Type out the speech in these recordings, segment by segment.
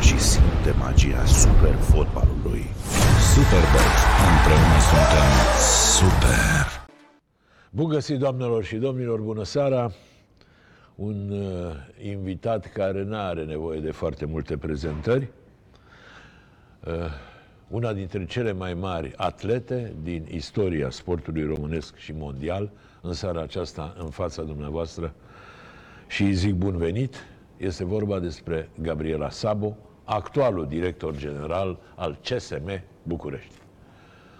joacă și simte magia super fotbalului. Superbox. Împreună suntem Super! Bun găsit, doamnelor și domnilor, bună seara! Un uh, invitat care nu are nevoie de foarte multe prezentări. Uh, una dintre cele mai mari atlete din istoria sportului românesc și mondial, în seara aceasta, în fața dumneavoastră, și îi zic bun venit, este vorba despre Gabriela Sabo, actualul director general al CSM București.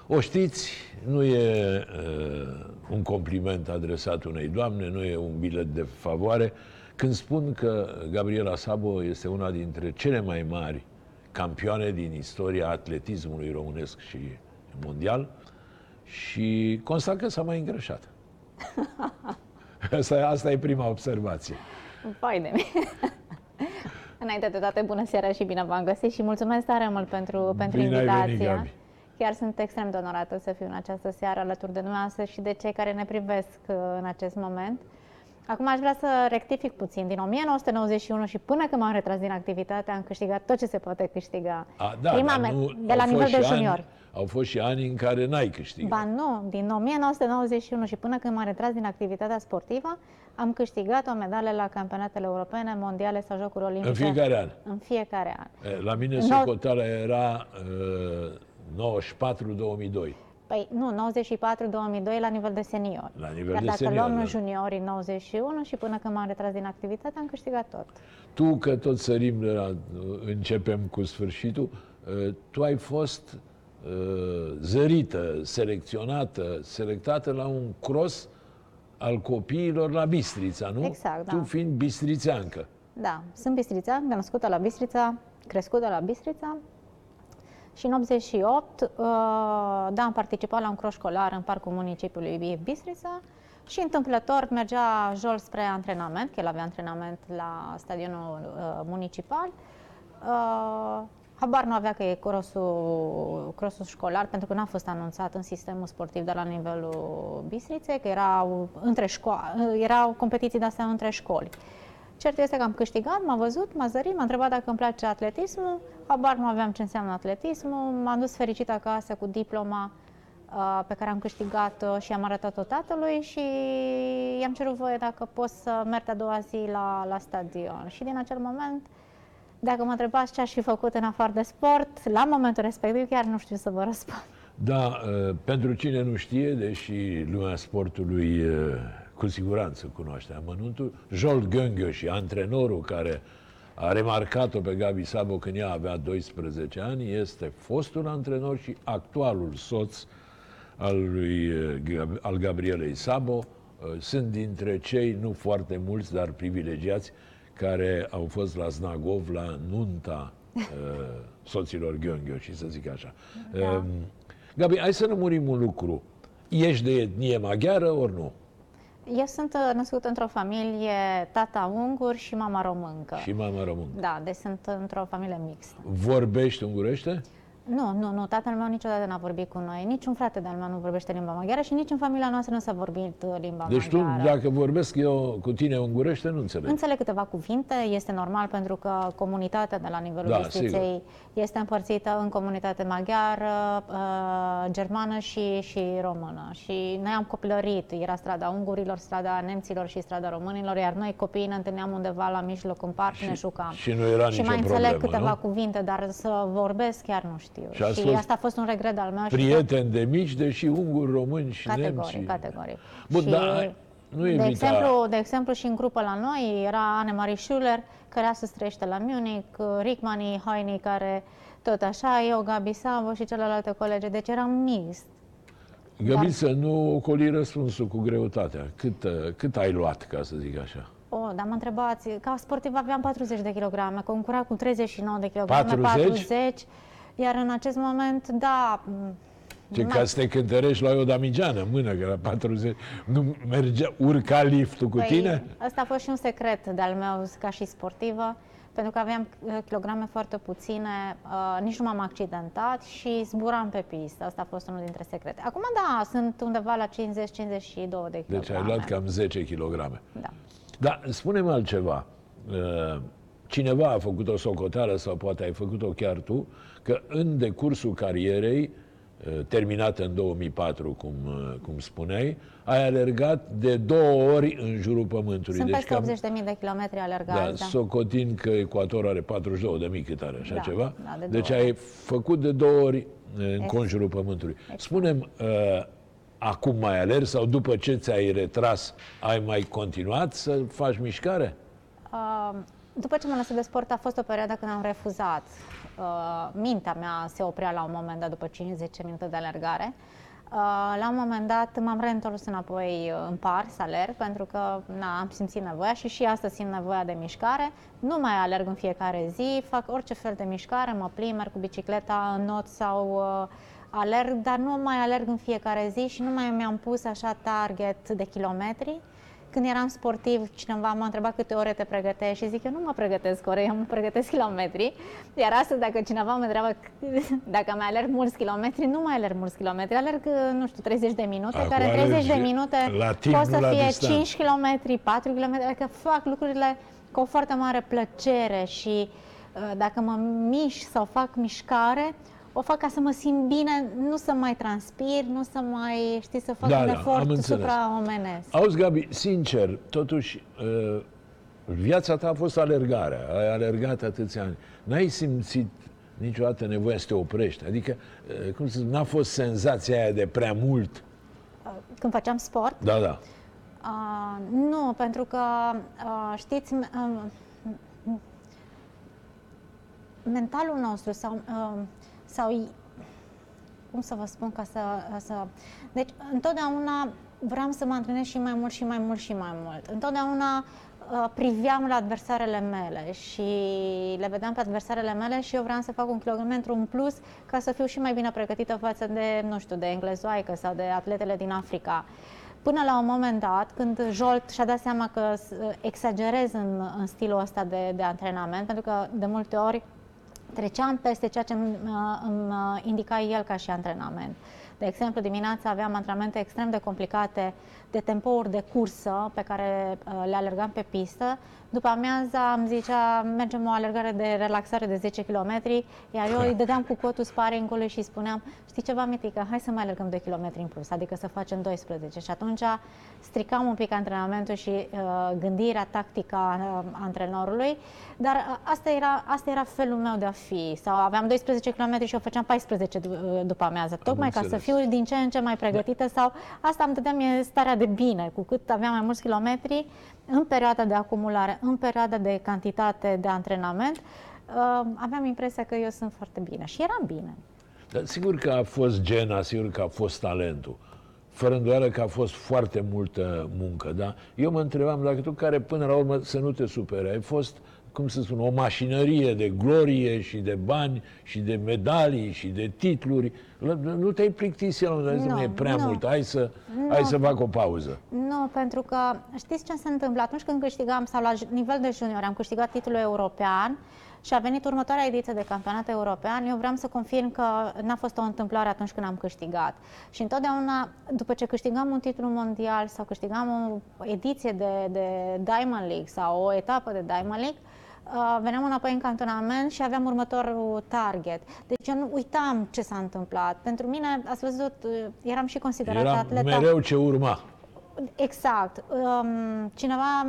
O știți, nu e uh, un compliment adresat unei doamne, nu e un bilet de favoare, când spun că Gabriela Sabo este una dintre cele mai mari campioane din istoria atletismului românesc și mondial și constat că s-a mai îngrășat. Asta, asta e prima observație. Vai de mine. Înainte de toate, bună seara și bine v-am găsit și mulțumesc tare mult pentru, pentru Bine ai invitație. venit, Gabi. Chiar sunt extrem de onorată să fiu în această seară alături de dumneavoastră și de cei care ne privesc uh, în acest moment. Acum aș vrea să rectific puțin. Din 1991 și până când m-am retras din activitate, am câștigat tot ce se poate câștiga. A, da, Prima dar mea, nu, de la au nivel fost de și junior. Ani, au fost și ani în care n-ai câștigat. Ba nu, din 1991 și până când m-am retras din activitatea sportivă, am câștigat o medalie la campionatele europene, mondiale sau jocuri olimpice. În fiecare an. În fiecare an. E, La mine No- socoteala era uh, 94-2002. Păi nu, 94-2002 la nivel de senior. La nivel Dar de dacă senior, luăm da. juniorii 91 și până când m-am retras din activitate, am câștigat tot. Tu, că tot sărim de la, începem cu sfârșitul, uh, tu ai fost uh, zărită, selecționată, selectată la un cross al copiilor la Bistrița, nu? Exact, Tu da. fiind bistrițeancă. Da, sunt Bistrița, născută la Bistrița, crescută la Bistrița și în 88, uh, da, am participat la un croș școlar în parcul municipiului Bistrița și întâmplător mergea Jol spre antrenament, că el avea antrenament la stadionul uh, municipal. Uh, Habar nu avea că e crossul, crossul școlar, pentru că n-a fost anunțat în sistemul sportiv de la nivelul Bistriței, că erau, între șco- erau competiții de-astea între școli. Cert este că am câștigat, m-a văzut, m-a zărit, m-a întrebat dacă îmi place atletismul, habar nu aveam ce înseamnă atletismul, m-am dus fericit acasă cu diploma uh, pe care am câștigat-o și am arătat-o tatălui și i-am cerut voie dacă pot să merg a doua zi la, la stadion. Și din acel moment, dacă mă întrebați ce aș fi făcut în afară de sport, la momentul respectiv chiar nu știu să vă răspund. Da, uh, pentru cine nu știe, deși lumea sportului uh, cu siguranță cunoaște amănuntul, Joel Gângheș, antrenorul care a remarcat-o pe Gabi Sabo când ea avea 12 ani, este fostul antrenor și actualul soț al, lui, uh, Gab- al Gabrielei Sabo. Uh, Sunt dintre cei, nu foarte mulți, dar privilegiați, care au fost la Znagov, la nunta uh, soților Gheongheoși, să zic așa. Da. Um, Gabi, hai să lămurim un lucru. Ești de etnie maghiară ori nu? Eu sunt uh, născută într-o familie tata ungur și mama româncă. Și mama română. Da, deci sunt într-o familie mixtă. Vorbești ungurește? Nu, nu, nu, tatăl meu niciodată n-a vorbit cu noi, niciun frate de-al meu nu vorbește limba maghiară și nici în familia noastră nu s-a vorbit uh, limba Deci tu, maghiară. dacă vorbesc eu cu tine ungurește, nu înțeleg. Înțeleg câteva cuvinte, este normal pentru că comunitatea de la nivelul Da, Bistriței este împărțită în comunitate maghiară, uh, germană și, și română. Și noi am copilărit, era strada ungurilor, strada nemților și strada românilor, iar noi copiii ne întâlneam undeva la mijloc în parc și ne jucam. și nu era și nicio mai înțeleg problemă, câteva nu? cuvinte, dar să vorbesc chiar nu știu. Și ați Și, fost asta a fost un regret al meu. și Prieteni de mici, deși unguri, români și Categoric, nemți. categoric. Bun, și dar nu de, evita- exemplu, de exemplu, și în grupă la noi era Anne-Marie Schuller, care astăzi trăiește la Munich, Rickmani, Haini, care tot așa, eu, Gabi Savo și celelalte colege, deci eram mixt. Gabi, să nu ocoli răspunsul cu greutatea. Cât, uh, cât ai luat, ca să zic așa? O, dar mă întrebați, ca sportiv aveam 40 de kilograme, concura cu 39 de kilograme, 40? 40 iar în acest moment, da, m, Ce mai- ca să te cântărești la o damigeană, mână, că la 40, nu mergea, urca liftul cu tine? Asta Păi, a fost și un secret de-al meu ca și sportivă, pentru că aveam uh, kilograme foarte puține, uh, nici nu m-am accidentat și zburam pe pistă. Asta a fost unul dintre secrete. Acum, da, sunt undeva la 50-52 de kilograme. Deci ai luat cam 10 kg. Da. Dar spune-mi altceva. Uh, cineva a făcut o socoteală sau poate ai făcut-o chiar tu, că în decursul carierei, uh, terminată în 2004, cum, uh, cum spuneai, ai alergat de două ori în jurul Pământului. Sunt deci peste 80.000 de kilometri da, alergați. Da, socotind că Ecuator are 42.000 cât are, așa Da, ceva. da, de deci două ai făcut de două ori în Exact. conjurul Pământului. Spunem, uh, acum mai alergi sau după ce ți-ai retras, ai mai continuat să faci mișcare? Uh, după ce m-am lăsat de sport, a fost o perioadă când am refuzat. Uh, mintea mea se oprea la un moment dat după 5-10 minute de alergare. Uh, la un moment dat m-am reîntors înapoi în par să alerg pentru că na, am simțit nevoia și și astăzi simt nevoia de mișcare. Nu mai alerg în fiecare zi, fac orice fel de mișcare, mă plimb, merg cu bicicleta în not sau uh, alerg, dar nu mai alerg în fiecare zi și nu mai mi-am pus așa target de kilometri. Când eram sportiv, cineva m-a întrebat câte ore te pregătești și zic eu nu mă pregătesc ore, eu mă pregătesc kilometri. Iar astăzi dacă cineva mă întreabă dacă mai alerg mulți kilometri, nu mai alerg mulți kilometri, alerg, nu știu, 30 de minute, Acum care în 30 de alergi minute la timp, pot nu să la fie distanță. 5 km, 4 km, adică fac lucrurile cu o foarte mare plăcere și uh, dacă mă mișc sau fac mișcare, o fac ca să mă simt bine, nu să mai transpir, nu să mai, știi, să fac Da, un da, am efort înțeles. supraomenesc. Auzi, Gabi, sincer, totuși, uh, viața ta a fost alergarea. Ai alergat atâția ani. N-ai simțit niciodată nevoia să te oprești? Adică, uh, cum să zic, n-a fost senzația aia de prea mult? Când făceam sport, Da, da. Uh, nu, pentru că, uh, știți, m- uh, mentalul nostru sau, uh, sau i- cum să vă spun ca să, să... Deci, întotdeauna vreau să mă antrenez și mai mult și mai mult și mai mult. Întotdeauna uh, priveam la adversarele mele și le vedeam pe adversarele mele și eu vreau să fac un kilometru în plus ca să fiu și mai bine pregătită față de, nu știu, de englezoaică sau de atletele din Africa. Până la un moment dat, când Jolt și-a dat seama că s- exagerez în, în stilul ăsta de, de antrenament, pentru că de multe ori treceam peste ceea ce îmi, uh, îmi uh, indica el ca și antrenament. De exemplu, dimineața aveam antrenamente extrem de complicate de tempouri de cursă pe care uh, le alergam pe pistă. După amiaza îmi zicea, mergem o alergare de relaxare de 10 km, iar eu îi dădeam cu cotul sparingului și îi spuneam, știi ceva, Mitica, hai să mai alergăm 2 km în plus, adică să facem 12. Și atunci stricam un pic antrenamentul și uh, gândirea tactică a uh, antrenorului, dar uh, asta era, asta era felul meu de a fi. Sau aveam 12 km și eu făceam 14 d- uh, după amiază, tocmai ca să înțeles. fiu din ce în ce mai pregătită sau asta îmi dădea mie starea de bine. Cu cât aveam mai mulți kilometri, în perioada de acumulare, în perioada de cantitate de antrenament, uh, aveam impresia că eu sunt foarte bine și eram bine. Dar sigur că a fost gena, sigur că a fost talentul. Fără îndoială că a fost foarte multă muncă, da? Eu mă întrebam dacă tu care până la urmă să nu te supere, ai fost, cum să spun, o mașinărie de glorie și de bani și de medalii și de titluri. La- Nu te-ai plictisit la un moment dat, Nu, nu, e prea nu. mult, hai să, Nu. hai să fac o pauză. Nu, pentru că știți ce se întâmplă? Atunci când câștigam, sau la j- nivel de junior, am câștigat titlul european și a venit următoarea ediție de campionat european, eu vreau să confirm că n-a fost o întâmplare atunci când am câștigat. Și întotdeauna, după ce câștigam un titlu mondial sau câștigam o ediție de, de Diamond League sau o etapă de Diamond League, Uh, veneam înapoi în cantonament și aveam următorul target. Deci eu nu uitam ce s-a întâmplat. Pentru mine, ați văzut, uh, eram și considerată Era atleta. mereu ce urma. Exact. Um, cineva,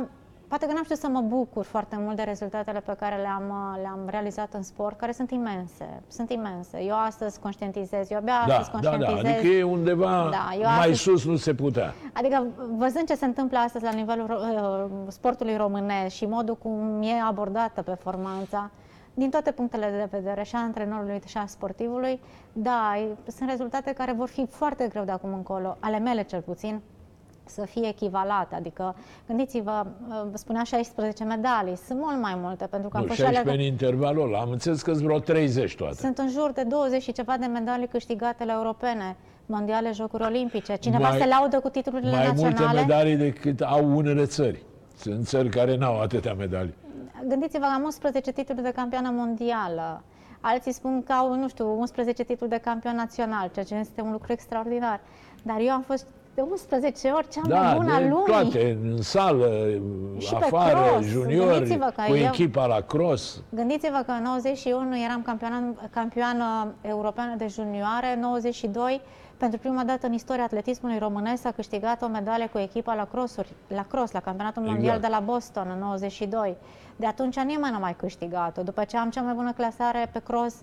poate că n-am știut să mă bucur foarte mult de rezultatele pe care le-am, uh, le-am realizat în sport, care sunt imense. Sunt imense. Eu astăzi conștientizez, eu abia Da, astăzi da, da. conștientizez. Adică e undeva Da, eu mai astăzi- sus nu se putea. Adică, văzând ce se întâmplă astăzi la nivelul uh, sportului românesc și modul cum e abordată performanța, din toate punctele de vedere, și a antrenorului și a sportivului, da, e- sunt rezultate care vor fi foarte greu de acum încolo, ale mele cel puțin, să fie echivalate. Adică, gândiți-vă, uh, vă spunea 16 medalii, sunt mult mai multe, pentru că am Nu, fost și 16 alea... în intervalul ăla. Am înțeles că sunt vreo 30 toate. Sunt în jur de 20 și ceva de medalii câștigate la europene, mondiale, jocuri olimpice. Cineva Mai- se laudă cu titlurile mai naționale. multe medalii decât au unele țări. Sunt țări care n-au atâtea medalii. Gândiți-vă că am 11 titluri de campioană mondială. Alții spun că au, nu știu, 11 titluri de campion național, ceea ce este un lucru extraordinar. Dar eu am fost de 11 ori cea mai Da, bună a de lumii. toate, în sală, Și pe afară, cross. juniori, Gândiți-vă că cu eu- echipa la cross. Gândiți-vă că în 91 eram campioană, campioană europeană de junioare, 92 pentru prima dată în istoria atletismului românesc a câștigat o medalie cu echipa la crossuri, la cross, la campionatul mondial Exact. de la Boston în 92. De atunci nimeni n-a mai câștigat-o. După ce am cea mai bună clasare pe cross uh,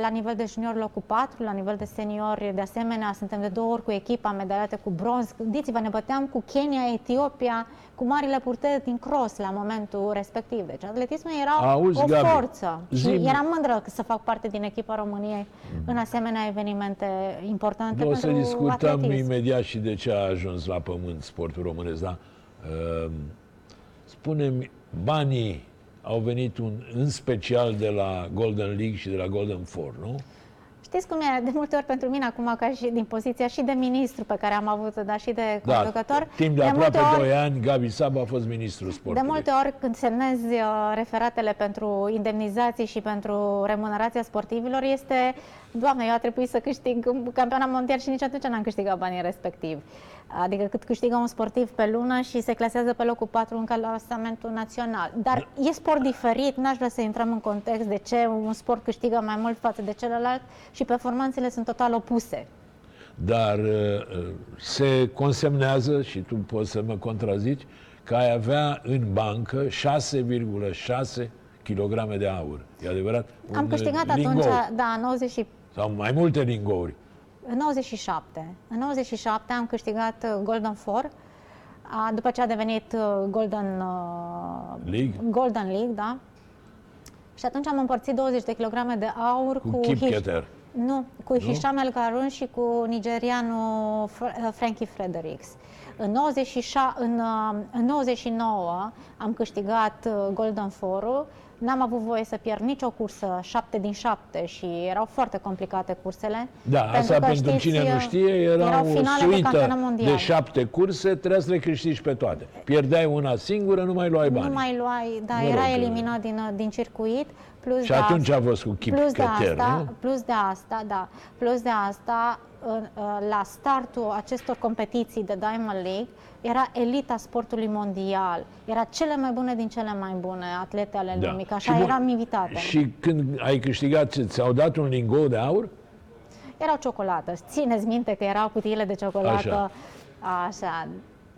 la nivel de junior locul 4, la nivel de seniori de asemenea, suntem de două ori cu echipa medaliate cu bronz. Gândiți-vă, ne băteam cu Kenya, Etiopia, cu marile purteri din cross la momentul respectiv. Deci atletismul era Auzi, o Gabi, forță și zi-mi- eram mândră să fac parte din echipa României în asemenea evenimente importante O să pentru discutăm atletism. imediat și de ce a ajuns la pământ sportul românesc, da? Uh, Spune-mi, banii au venit un, în special de la Golden League și de la Golden Four, nu? Știți cum e? De multe ori pentru mine, acum ca și din poziția și de ministru pe care am avut-o, dar și de Da, conducător, timp de, de aproape multe ori 2 ani, Gabi Saba a fost ministrul De sportului. multe ori când semnezi uh, referatele pentru indemnizații și pentru remunerația sportivilor este Doamne, eu a trebuit să câștig campionat mondial și nici atunci n-am câștigat banii respectiv. Adică cât câștigă un sportiv pe lună și se clasează pe locul 4 în clasamentul național. Dar e sport diferit, n-aș vrea să intrăm în context de ce un sport câștigă mai mult față de celălalt și performanțele sunt total opuse. Dar uh, se consemnează, și tu poți să mă contrazici, că ai avea în bancă 6,6 kg de aur. E adevărat? Am Un, câștigat uh, lingou. atunci, da, în 90 și Sau mai multe lingouri. În 97. În 97 am câștigat uh, Golden Four, a, după ce a devenit uh, Golden uh, League? Golden League, da. Și atunci am împărțit 20 de kilograme de aur Cu cu Kip Hish- Keter. Nu, cu Hisham El Garun și cu nigerianul Fr- uh, Frankie Fredericks. În, 96, în, uh, în 99 am câștigat uh, Golden Four-ul, n-am avut voie să pierd nicio cursă, 7 din 7 și erau foarte complicate cursele. Da, asta că pentru știți, cine nu uh, știe, era erau o finale de suită campionat mondial. de șapte curse, trebuia să le câștigi pe toate. Pierdeai una singură, nu mai luai bani. Nu mai luai, da, Mă era rog, eliminat din, din circuit. Plus Și de atunci asta, a fost cu Kip plus de Keter, asta, nu? plus de asta, da, plus de asta, în- la startul acestor competiții de Diamond League, era elita sportului mondial. Era cele mai bune din cele mai bune atlete ale lumii, că așa Da. Și eram bun, invitate. Și când ai câștigat, ce, ți-au dat un lingou de aur? Erau ciocolată. Țineți minte că erau cutiile de ciocolată. Așa. Așa.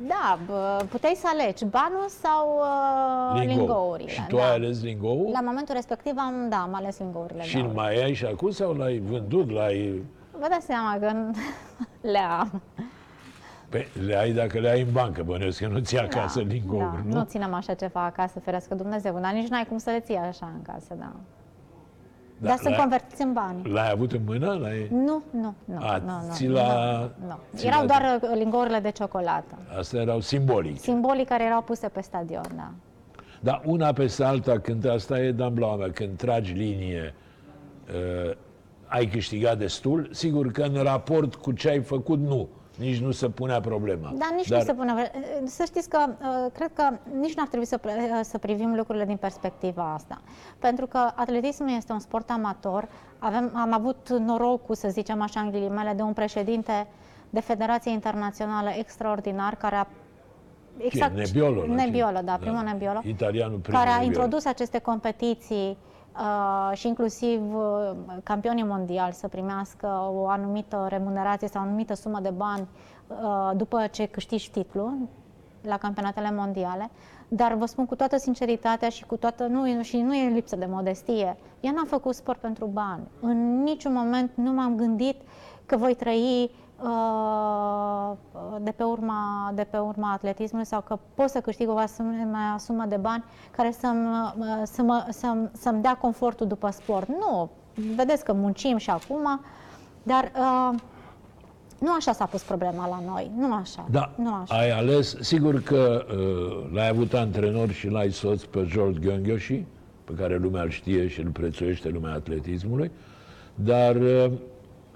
Da, bă, puteai să alegi banul sau uh, Lingou. lingourile. Și tu da. ai ales lingoul? La momentul respectiv am, da, am ales lingourile. Și da. îl mai ai și acum sau l-ai vândut? L-ai... Vă dați seama că le am. Pe, le ai dacă le ai în bancă, bănuiesc că nu ți acasă da, lingouri, da. nu? Nu ținem așa ceva acasă, ferească Dumnezeu, dar nici n-ai cum să le ții așa în casă, da. Da, dar sunt l-ai- convertiți în bani. L-ai avut în mână? L-ai... Nu, nu, nu. A, nu, nu, ți nu, l-a- nu, nu. ți Erau l-a- doar uh, lingourile de ciocolată. Astea erau simbolice. Simbolii care erau puse pe stadion, da. Dar una peste alta, când asta e damblaua mea, când tragi linie, uh, ai câștigat destul, sigur că în raport cu ce ai făcut, nu. Nici nu se punea problema. Dar nici nu se pune... vre- Să știți că uh, cred că nici nu ar trebui să, pre- uh, să privim lucrurile din perspectiva asta. Pentru că atletismul este un sport amator. Avem, am avut norocul, să zicem așa în ghilimele, de un președinte de Federație Internațională extraordinar care a Exact. Nebiolo. la Nebbiolo, ce- da, primul Nebbiolo, Italianul primul care a Nebbiolo. introdus aceste competiții uh, și inclusiv uh, campionii mondiali să primească o anumită remunerație sau o anumită sumă de bani uh, după ce câștigi titlul la campionatele mondiale. Dar vă spun cu toată sinceritatea și cu toată nu, și nu e lipsă de modestie. Eu n-am făcut sport pentru bani. În niciun moment nu m-am gândit că voi trăi uh, de pe urma, de pe urma atletismului sau că pot să câștig o asemenea sumă de bani care să-mi, uh, să mă, să-mi, să-mi dea confortul după sport. Nu, vedeți că muncim și acum, dar uh, nu așa s-a pus problema la noi, nu așa. Da, nu așa. ai ales, sigur că uh, l-ai avut antrenor și l-ai soț pe George Gheongheoshi, pe care lumea îl știe și îl prețuiește lumea atletismului, dar uh,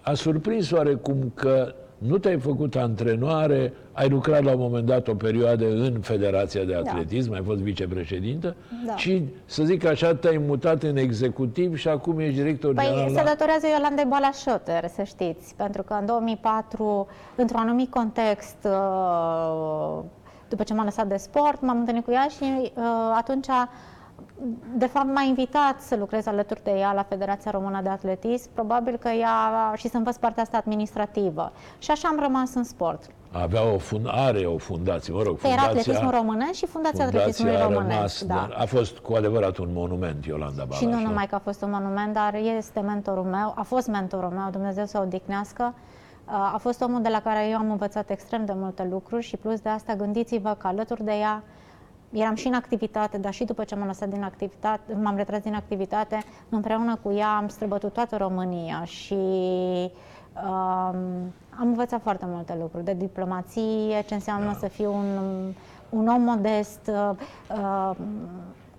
a surprins oarecum că nu te-ai făcut antrenoare, ai lucrat la un moment dat o perioadă în Federația de Atletism, ai fost vicepreședintă, Da. și să zic așa, te-ai mutat în executiv și acum ești director Păi general se la... datorează Iolandei Balașoter, să știți, pentru că în 2004, într-un anumit context, uh, după ce m-am lăsat de sport, m-am întâlnit cu ea și uh, atunci, de fapt, m-a invitat să lucrez alături de ea la Federația Română de Atletism, probabil că ea și să învăț partea asta administrativă. Și așa am rămas în sport. Avea o fund... are o fundație, mă rog, Că era fundația... atletismul românesc și Fundația, Atletismului a Românesc. rămas, da. a fost cu adevărat un monument, Iolanda Balaș. Și nu numai că a fost un monument, dar este mentorul meu, a fost mentorul meu, Dumnezeu să o odihnească. Uh, A fost omul de la care eu am învățat extrem de multe lucruri și plus de asta gândiți-vă că alături de ea eram și în activitate, dar și după ce m-am lăsat din activitate, m-am retras din activitate, împreună cu ea am străbătut toată România și um, am învățat foarte multe lucruri de diplomație, ce înseamnă Da. să fiu un, un om modest, uh, uh,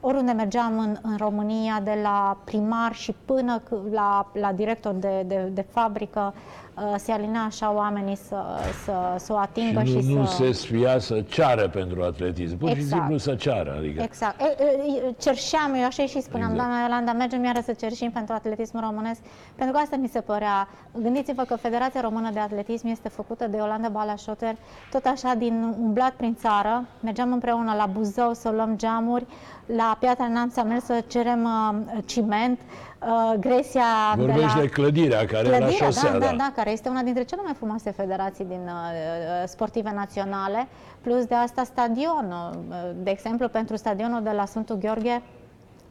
oriunde mergeam în, în România, de la primar și până c- la, la director de, de, de fabrică, uh, se alinea așa oamenii să, să, să o Și atingă nu, și nu să... se sfia să ceară pentru atletism, pur și Exact. simplu să ceară. Adică Exact. E, e, cerșeam, eu așa și spuneam, Exact. doamna Iolanda, mergem iară să cerșim pentru atletismul românesc, pentru că asta mi se părea. Gândiți-vă că Federația Română de Atletism este făcută de Iolanda Balașoter, tot așa din umblat prin țară, mergeam împreună la Buzău să luăm geamuri, la Piatra Neamț am mers să cerem uh, ciment, uh, Gresia vorbești de de, la... clădirea care e la Clădirea, șosea. da, da, da, care este una dintre cele mai frumoase federații din uh, uh, sportive naționale, plus de asta stadionul. Uh, De exemplu, pentru stadionul de la Sfântul Gheorghe,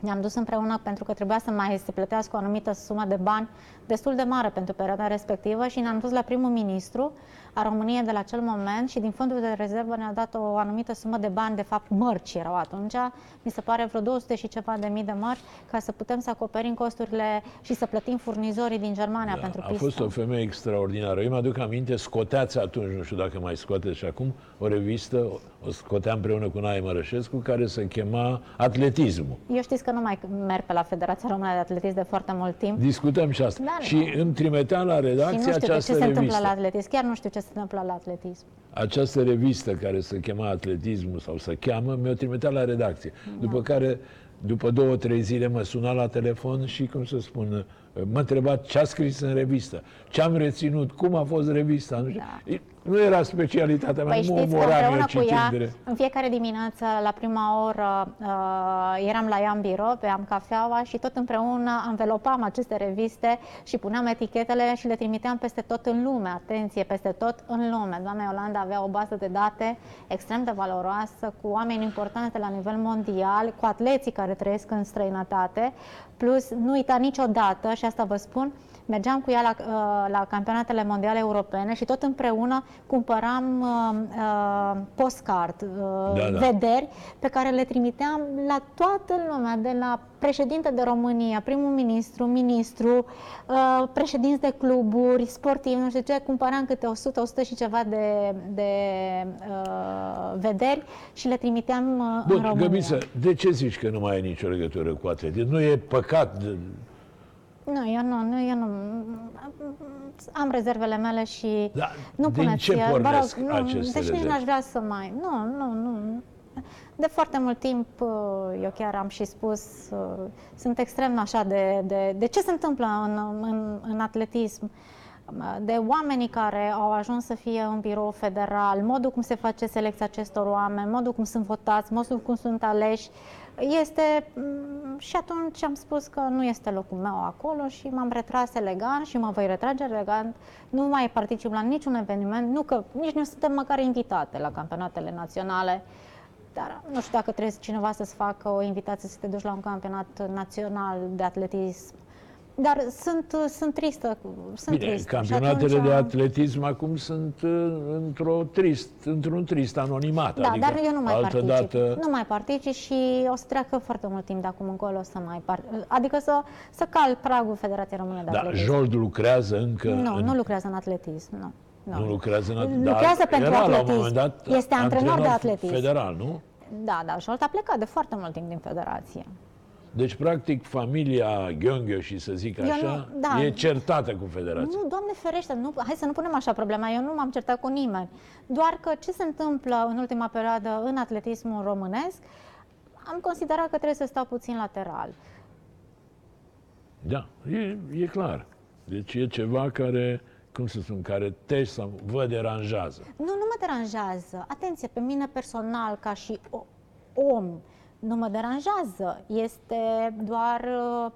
ne-am dus împreună pentru că trebuia să mai se plătească o anumită sumă de bani destul de mare pentru perioada respectivă și ne-am dus la primul ministru a României de la acel moment și din fondul de rezervă ne-a dat o anumită sumă de bani, de fapt mărci erau atunci, mi se pare vreo 200 și ceva de mii de mărci, ca să putem să acoperim costurile și să plătim furnizorii din Germania pentru Da, A pistă. fost o femeie extraordinară. Eu mă aduc aminte, scoteați atunci, nu știu dacă mai scoateți și acum, o revistă, o- o scoteam împreună cu Nae Mărășescu, care se chema Atletismul. Eu știți că nu mai merg pe la Federația Română de Atletism de foarte mult timp. Discutăm și asta. Da, și îmi trimitea la Și redacție nu știu de ce această se întâmplă revistă. la atletism. Chiar nu știu ce se întâmplă la atletism. Această revistă care se chema Atletismul sau se cheamă, mi-o trimitea la redacție. După care, după două, trei zile, mă suna la telefon și, cum să spun, mă întreba ce a scris în revistă, ce am reținut, cum a fost revista. Nu, știu. Da. Nu era specialitatea mea, Păi nu mă știți că omoram eu împreună cu ea, citind. în fiecare dimineață, la prima oră, uh, eram la ea în birou, beam cafeaua și tot împreună învelopam aceste reviste și puneam etichetele și le trimiteam peste tot în lume. Atenție, peste tot în lume. Doamna Iolanda avea o bază de date extrem de valoroasă, cu oameni importanți de la nivel mondial, cu atleții care trăiesc în străinătate, plus nu uita niciodată, și asta vă spun, mergeam cu ea la, uh, la campionatele mondiale europene și tot împreună cumpăram uh, uh, postcard, uh, Da, da. vederi pe care le trimiteam la toată lumea, de la președinte de România, primul ministru, ministru, uh, președinți de cluburi, sportivi, nu știu ce, cumpăram câte 100, 100 și ceva de, de uh, vederi și le trimiteam uh, în Bun, România. Găbiță, de ce zici că nu mai ai nicio legătură cu atletism? Nu e păcat? de- Nu, eu nu, nu, eu nu. Am rezervele mele și Da, nu din puneți, ce vă pornesc rog, nu, aceste deci nici rezerve? n-aș vrea să mai. Nu, nu, nu. De foarte mult timp, uh, eu chiar am și spus, uh, sunt extrem așa de, de, de ce se întâmplă în, în, în atletism, de oamenii care au ajuns să fie în birou federal, modul cum se face selecția acestor oameni, modul cum sunt votați, modul cum sunt aleși, este mm, și atunci am spus că nu este locul meu acolo și m-am retras elegant și mă voi retrage elegant. Nu mai particip la niciun eveniment, nu că nici nu suntem măcar invitate la campionatele naționale. Dar nu știu dacă trebuie cineva să-ți facă o invitație să te duci la un campionat național de atletism. Dar sunt, sunt tristă. Sunt Bine, tristă. Și campionatele atunci- de atletism acum sunt uh, într-o trist, într-un trist anonimat. Da, adică dar eu nu mai altă particip. dată... Nu mai particip și o să treacă foarte mult timp de acum încolo să mai par... Adică să, să cal pragul Federației Române de Da, Atletism. Jold lucrează încă... nu, în... nu lucrează în atletism, nu. Nu lucrează în atletism. Lucrează pentru era, atletism. la un moment dat Este antrenor de atletism. federal, nu? Da, da, Jolt a plecat de foarte mult timp din federație. Deci, practic, familia Gheonghe și să zic Eu așa, nu- da. e certată cu federația. Nu, Doamne ferește, nu, hai să nu punem așa problema, eu nu m-am certat cu nimeni. Doar că ce se întâmplă în ultima perioadă în atletismul românesc, am considerat că trebuie să stau puțin lateral. Da, e, e clar. Deci e ceva care, cum să spun, care te sau vă deranjează. Nu, nu mă deranjează. Atenție, pe mine personal, ca și o- om, nu mă deranjează. Este doar... uh,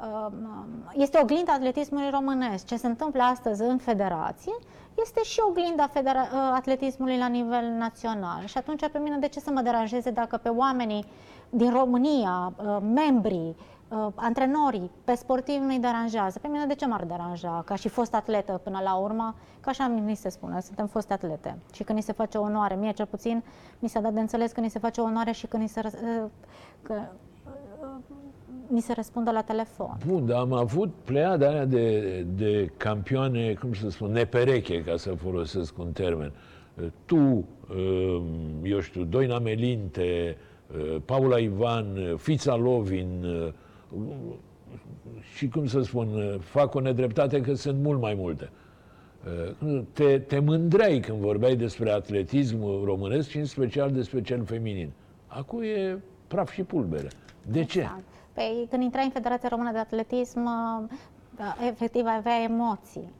um, Este oglinda atletismului românesc. Ce se întâmplă astăzi în federație este și oglinda federa- uh, atletismului la nivel național. Și atunci pe mine de ce să mă deranjeze dacă pe oamenii din România, uh, membrii, uh, antrenorii, pe sportivi nu-i deranjează. Pe mine de ce m-ar deranja? Ca și fost atletă până la urmă, că așa ni se spune, suntem fost atlete. Și când ni se face onoare, mie cel puțin, mi s-a dat de înțeles că ni se face onoare și când ni se, răs- uh, că, uh, ni se răspundă la telefon. Bun, dar am avut pleiada aia de, de campioane, cum să spun, nepereche, ca să folosesc un termen. Tu, um, eu știu, Doina Melinte, uh, Paula Ivan, uh, Fița Lovin uh, și, cum să spun, uh, fac o nedreptate că sunt mult mai multe. Uh, Te, te mândreai când vorbeai despre atletismul românesc și în special despre cel feminin. Acum e praf și pulbere. De ce? Exact. Păi când intrai în Federația Română de Atletism, uh, da, efectiv avea emoții.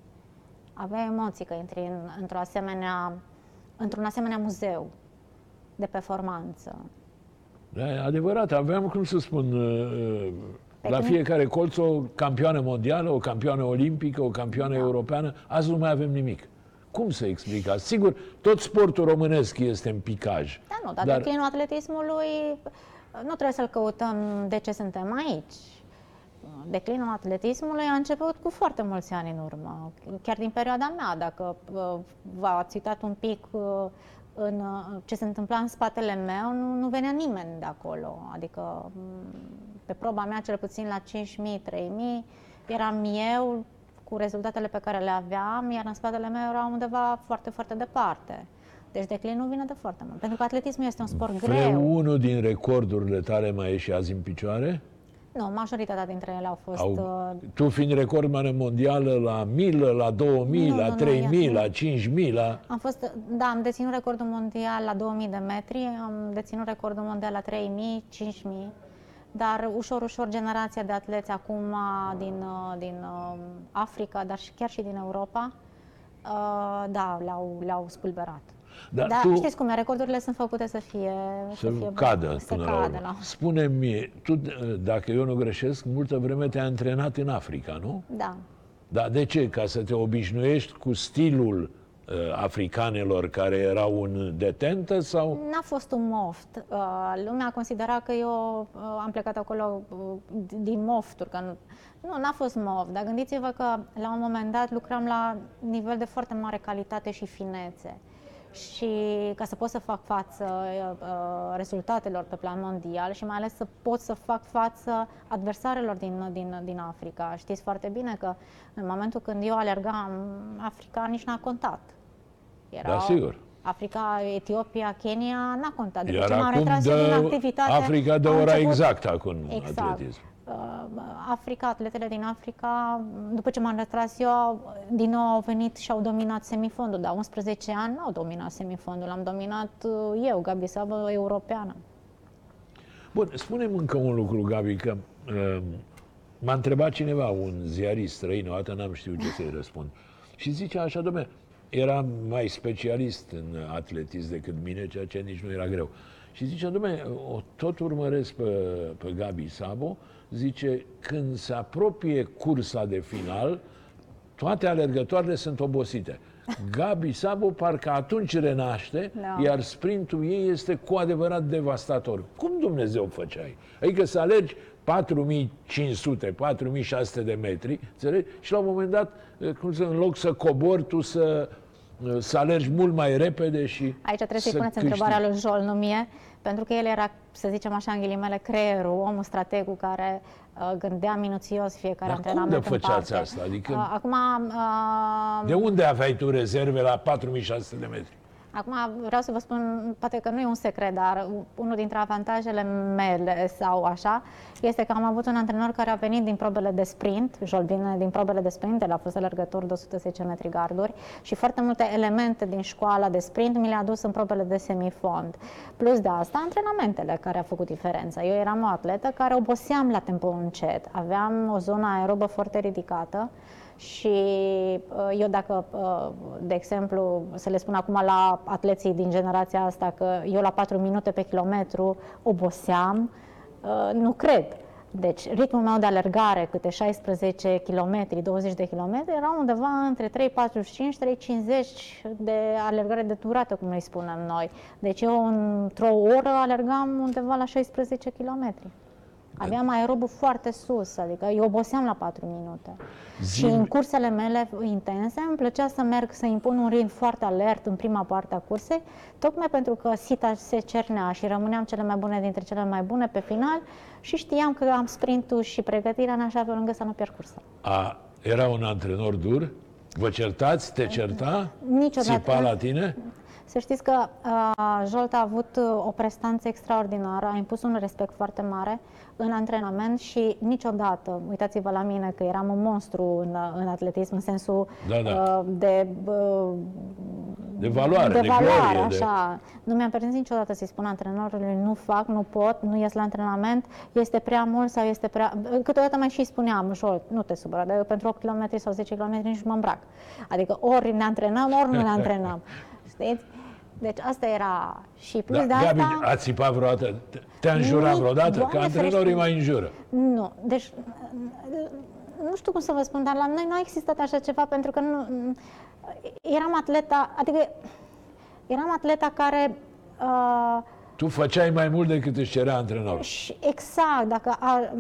Avea emoții că intri în, într-o asemenea, într-un asemenea muzeu de performanță. Da, e adevărat, aveam, cum să spun, uh, Pe la când- fiecare colț o campioană mondială, o campioană olimpică, o campioană Da. europeană. Azi nu mai avem nimic. Cum să explicați? Sigur, tot sportul românesc este în picaj. Da, nu, dar, Dar- dar declinul atletismului nu trebuie să-l căutăm de ce suntem aici. Declinul atletismului a început cu foarte mulți ani în urmă, chiar din perioada mea, dacă uh, v-ați uitat un pic uh, în uh, ce se întâmpla în spatele meu, nu, nu venea nimeni de acolo. Adică m, pe proba mea, cel puțin la 5.000, 3.000, eram eu cu rezultatele pe care le aveam, iar în spatele meu era undeva foarte, foarte departe. Deci declinul vine de foarte mult. Pentru că atletismul este un sport greu. Vreunul din recordurile tale mai e și azi în picioare? Nu, majoritatea dintre ele au fost... Au, uh, tu fiind recordmană mondială la 1000, la 2000, Nu, la nu, nu, 3000, ia- la 5000, la... Am fost, da, am deținut recordul mondial la 2000 de metri, am deținut recordul mondial la 3000, 5000, dar ușor, ușor generația de atleți acum din, uh, din uh, Africa, dar și chiar și din Europa, uh, da, le-au, le-au spulberat. Dar Dar tu- știți cum e, recordurile sunt făcute să fie... Să fie cadă să până la cadă, urmă. la- Spune-mi, tu, dacă eu nu greșesc, multă vreme te-ai antrenat în Africa, nu? Da. Dar de ce? Ca să te obișnuiești cu stilul uh, africanelor care erau în detentă sau... N-a fost un moft. Uh, lumea considera că eu uh, am plecat acolo uh, din mofturi, că nu, nu, n-a fost moft, dar gândiți-vă că la un moment dat lucram la nivel de foarte mare calitate și finețe. Și ca să pot să fac față uh, rezultatelor pe plan mondial și mai ales să pot să fac față adversarelor din, din, din Africa. Știți foarte bine că în momentul când eu alergam, Africa nici n-a contat. Da, sigur. Africa, Etiopia, Kenya n-a contat. După Iar ce m-am acum retras dă din activitate, Africa dă au ora început- exactă acum în Exact. atletism. Uh, Africa, atletele din Africa, după ce m-am retras eu, din nou au venit și au dominat semifondul, dar 11 ani nu au dominat semifondul, am dominat uh, eu, Gabi Sabă, europeană. Bun, spunem încă un lucru, Gabi, că uh, m-a întrebat cineva, un ziarist străin, o dată n-am știut ce să-i răspund. Și zicea așa, domne, era mai specialist în atletism decât mine, ceea ce nici nu era greu. Și zicea, domne, o tot urmăresc pe, pe Gabi Sabo, zice, când se apropie cursa de final, toate alergătoarele sunt obosite. Gabi Sabo parcă atunci renaște, Da. iar sprintul ei este cu adevărat devastator. Cum Dumnezeu făceai? Adică să alergi 4500, 4600 de metri, înțelegi? Și la un moment dat, cum să, în loc să cobori, tu să, să alergi mult mai repede și Aici trebuie să-i să puneți câștigi. întrebarea lui Jol, nu mie, pentru că el era, să zicem așa, în ghilimele, creierul, omul strategul care uh, gândea minuțios fiecare Dar cum antrenament de în făceați parte. asta? Adică- Uh, acum, uh, De unde aveai tu rezerve la 4600 de metri? Acum vreau să vă spun, poate că nu e un secret, dar unul dintre avantajele mele sau așa, este că am avut un antrenor care a venit din probele de sprint, Jol vine din probele de sprint, el a fost alergător de 110 metri garduri și foarte multe elemente din școala de sprint mi le-a dus în probele de semifond. Plus de asta, antrenamentele care a făcut diferența. Eu eram o atletă care oboseam la tempo încet, aveam o zonă aerobă foarte ridicată, și uh, eu dacă, uh, de exemplu, să le spun acum la atleții din generația asta că eu la 4 minute pe kilometru oboseam, uh, nu cred. Deci ritmul meu de alergare, câte 16 km, 20 de km, era undeva între 3,45, 3,50 de alergare de durată, cum îi spunem noi. Deci eu într-o oră alergam undeva la 16 km. Aveam aerobul foarte sus, adică eu oboseam la 4 minute. Zim. Și în cursele mele intense îmi plăcea să merg, să impun un ritm foarte alert în prima parte a cursei, tocmai pentru că sita se cernea și rămâneam cele mai bune dintre cele mai bune pe final și știam că am sprintul și pregătirea în așa fel încât să nu pierd cursa. A, era un antrenor dur? Vă certați? Te certa? Niciodată. Țipa la tine? Să știți că uh, Jolt a avut uh, o prestanță extraordinară, a impus un respect foarte mare în antrenament și niciodată, uitați-vă la mine că eram un monstru în, în atletism, în sensul da, da. Uh, de, uh, de valoare, de, de valoare glorie, așa. De... Nu mi-am permis niciodată să-i spun antrenorului nu fac, nu pot, nu ies la antrenament, este prea mult sau este prea... Câteodată mai și spuneam, Jolt, nu te supăra, dar eu pentru 8 km sau 10 km nici nu mă îmbrac. Adică ori ne antrenăm, ori nu ne antrenăm. Știți? Deci asta era și plus da, de asta... Gabi, a țipat vreodată? Te-a înjurat vreodată? Că antrenorii mai înjură. Nu, deci nu știu cum să vă spun, dar la noi nu a existat așa ceva pentru că nu, eram atleta, adică eram atleta care uh, tu făceai mai mult decât își cerea antrenorul. Exact, dacă a,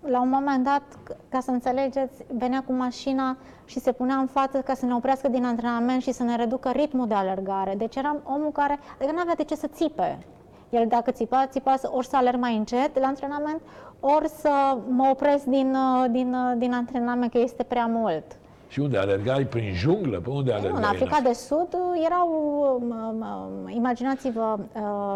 la un moment dat, ca să înțelegeți, venea cu mașina și se punea în față ca să ne oprească din antrenament și să ne reducă ritmul de alergare. Deci eram omul care, adică nu avea de ce să țipe. El dacă țipa, țipa să, ori să alerg mai încet la antrenament, ori să mă opresc din, din, din antrenament, că este prea mult. Și unde alergai? Prin junglă? Pe unde alergai? în Africa de Sud erau, imaginați-vă,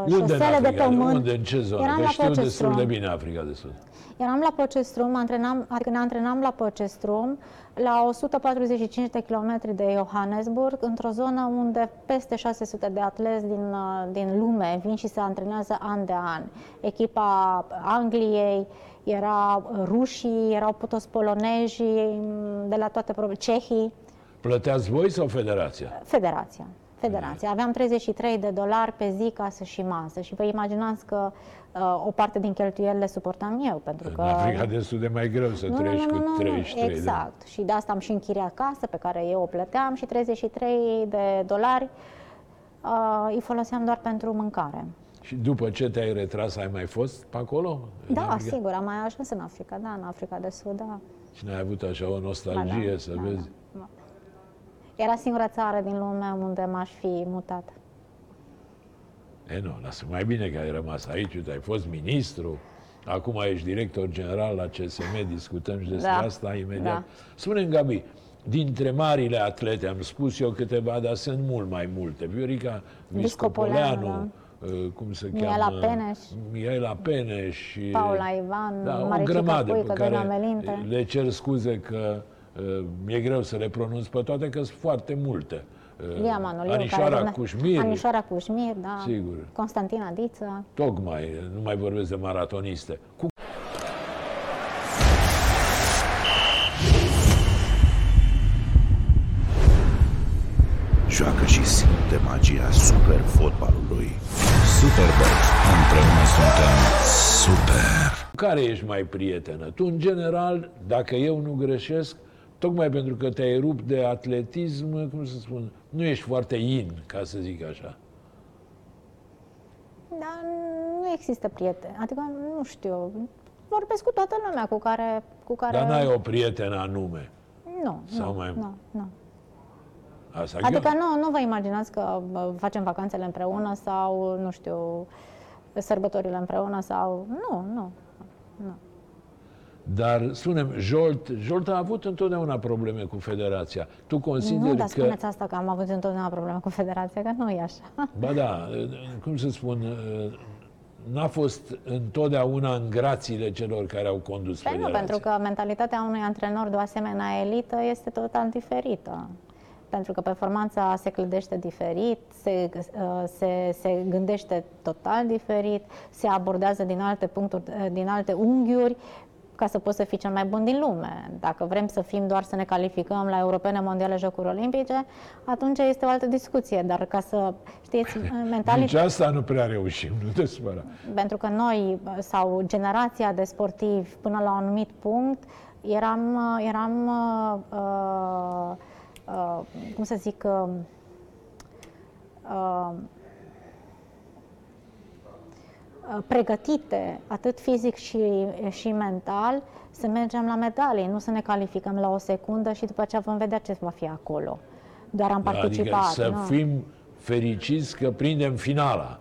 șosele de pământ. Unde, în ce zonă? Eram Că știu destul de bine Africa de Sud. Eram la Pocestrum, antrenam, adică ne antrenam la Pocestrum, la 145 de kilometri de Johannesburg, într-o zonă unde peste 600 de atleți din, din lume vin și se antrenează an de an. Echipa Angliei, era rușii, erau toți polonezi de la toate cehii. Plăteați voi sau federația? Federația. Federația. Aveam 33 de dolari pe zi casă și masă și vă imaginați că uh, o parte din cheltuielile suportam eu. Pentru că... În Africa de Sud e mai greu să nu, treci nu, nu, cu 33 nu, Exact. De... Și de asta am și închiria casă pe care eu o plăteam și 33 de dolari uh, îi foloseam doar pentru mâncare. Și după ce te-ai retras, ai mai fost pe acolo? Da, sigur, am mai ajuns în Africa, da, în Africa de Sud, da. Și n-ai avut așa o nostalgie da, da, să da, vezi? Da, da. Era singura țară din lume unde m-aș fi mutat. E, nu, lasă mai bine că ai rămas aici, uite, ai fost ministru, acum ești director general la CSM, discutăm și despre da, asta imediat. Da. Spune-mi, Gabi, dintre marile atlete, am spus eu câteva, dar sunt mult mai multe. Viorica Viscopoleanu, da. Uh, cum se Miela cheamă? Peneș. Miela Peneș. Și, Paula Ivan, da, o grămadă Puică, pe care Melinte. le cer scuze că uh, mi-e greu să le pronunț pe toate, că sunt foarte multe. Uh, Lia Manoliu, Anișoara care Cușmir. Anișoara Cușmir, da. Sigur. Constantina Diță. Tocmai, nu mai vorbesc de maratoniste. Cu joacă și simte magia super fotbalului. Superbox. Împreună suntem super. Care ești mai prietenă? Tu, în general, dacă eu nu greșesc, tocmai pentru că te-ai rupt de atletism, cum să spun, nu ești foarte in, ca să zic așa. Dar nu există prieteni. Adică, nu știu, vorbesc cu toată lumea cu care... Cu care... Dar n-ai o prietenă anume? Nu, Sau nu, mai... nu, nu. Asta adică nu, nu vă imaginați că facem vacanțele împreună sau, nu știu, sărbătorile împreună sau... Nu, nu, nu. Dar, spunem, Jolt, Jolt a avut întotdeauna probleme cu federația. Tu consideri Nu, dar că... spuneți asta că am avut întotdeauna probleme cu federația, că nu e așa. Ba da, cum să spun, n-a fost întotdeauna în grațiile celor care au condus Păi nu, federația. pentru că mentalitatea unui antrenor de o asemenea elită este total diferită. Pentru că performanța se clădește diferit, se, uh, se, se gândește total diferit, se abordează din alte puncturi, uh, din alte unghiuri, ca să poți să fii cel mai bun din lume. Dacă vrem să fim doar să ne calificăm la europene, mondiale, jocuri olimpice, atunci este o altă discuție. Dar ca să știți, Nici mentalitatea asta nu prea reușim, nu te supăra. pentru că noi sau generația de sportivi până la un anumit punct eram, eram uh, uh, uh, cum să zic, uh, uh, pregătite atât fizic și, și mental să mergem la medalii, nu să ne calificăm la o secundă și după aceea vom vedea ce va fi acolo. Doar am participat. Adică să nu. fim fericiți că prindem finala,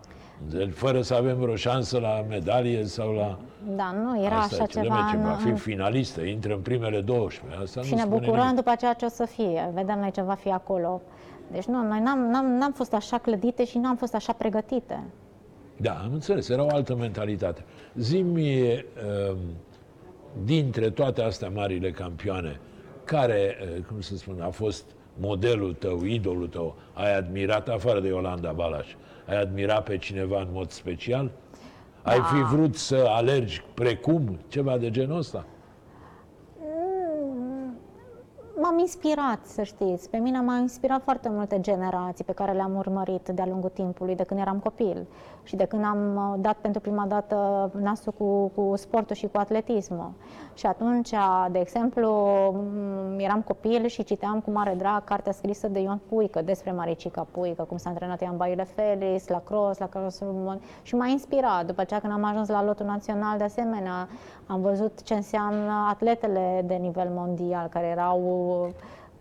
Deci, fără să avem vreo șansă la medalie sau la... Da, nu, era asta așa e, ceva. ce va în- fi finalistă, intră în primele 12. Asta și nu ne spune bucurăm nimic. după aceea ce o să fie. Vedem noi ce va fi acolo. Deci nu, noi n-am, n-am, n-am fost așa clădite și n-am fost așa pregătite. Da, am înțeles, era o altă mentalitate. Zi-mi, um, dintre toate astea marile campioane, care, uh, cum să spun, a fost modelul tău, idolul tău, ai admirat, afară de Iolanda Balaș, ai admirat pe cineva în mod special? Ai fi vrut să alergi precum, ceva de genul ăsta? M-am inspirat, să știți. Pe mine m-au inspirat foarte multe generații pe care le-am urmărit de-a lungul timpului, de când eram copil și de când am uh, dat pentru prima dată nasul cu, cu sportul și cu atletismul. Și atunci, de exemplu, m, eram copil și citeam cu mare drag cartea scrisă de Ion Puică despre Maricica Puică, cum s-a antrenat ea în Baile Felix, la cross, la crossul Mon- și m-a inspirat. După aceea, când am ajuns la lotul național, de asemenea, am văzut ce înseamnă atletele de nivel mondial, care erau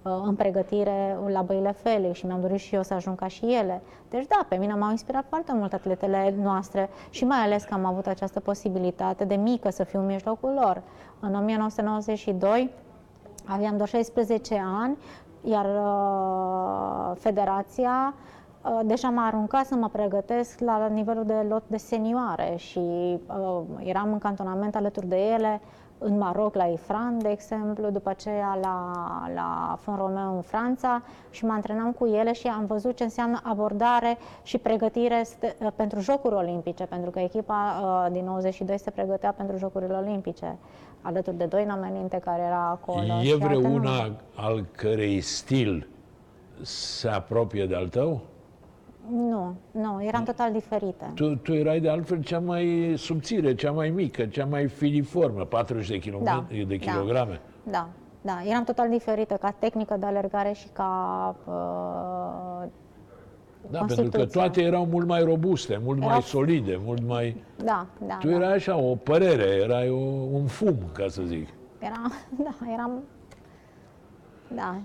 uh, în pregătire la Băile Felix și mi-am dorit și eu să ajung ca și ele. Deci da, pe mine m-au inspirat foarte mult atletele noastre și mai ales că am avut această posibilitate de mică să fiu în mijlocul lor. În 1992 aveam doar 16 ani, iar uh, federația uh, deja m-a aruncat să mă pregătesc la nivelul de lot de senioare și uh, eram în cantonament alături de ele în Maroc, la Ifran, de exemplu, după aceea la, la Fon Romeo în Franța și mă antrenam cu ele și am văzut ce înseamnă abordare și pregătire ste- uh, pentru Jocuri Olimpice, pentru că echipa uh, din 92 se pregătea pentru Jocurile Olimpice, alături de doi nameninte care era acolo. E și alte nume. vreuna al cărei stil se apropie de al tău? Nu, nu, eram total diferite. Tu, tu erai de altfel cea mai subțire, cea mai mică, cea mai filiformă, 40 de, kilome- Da, de da. kilograme. Da, da, eram total diferită ca tehnică de alergare și ca uh, Da, pentru că Constituția. toate erau mult mai robuste, mult mai Erau- solide, mult mai... da, da. Tu da. erai așa, o părere, erai o, un fum, ca să zic. Eram, da, eram, da.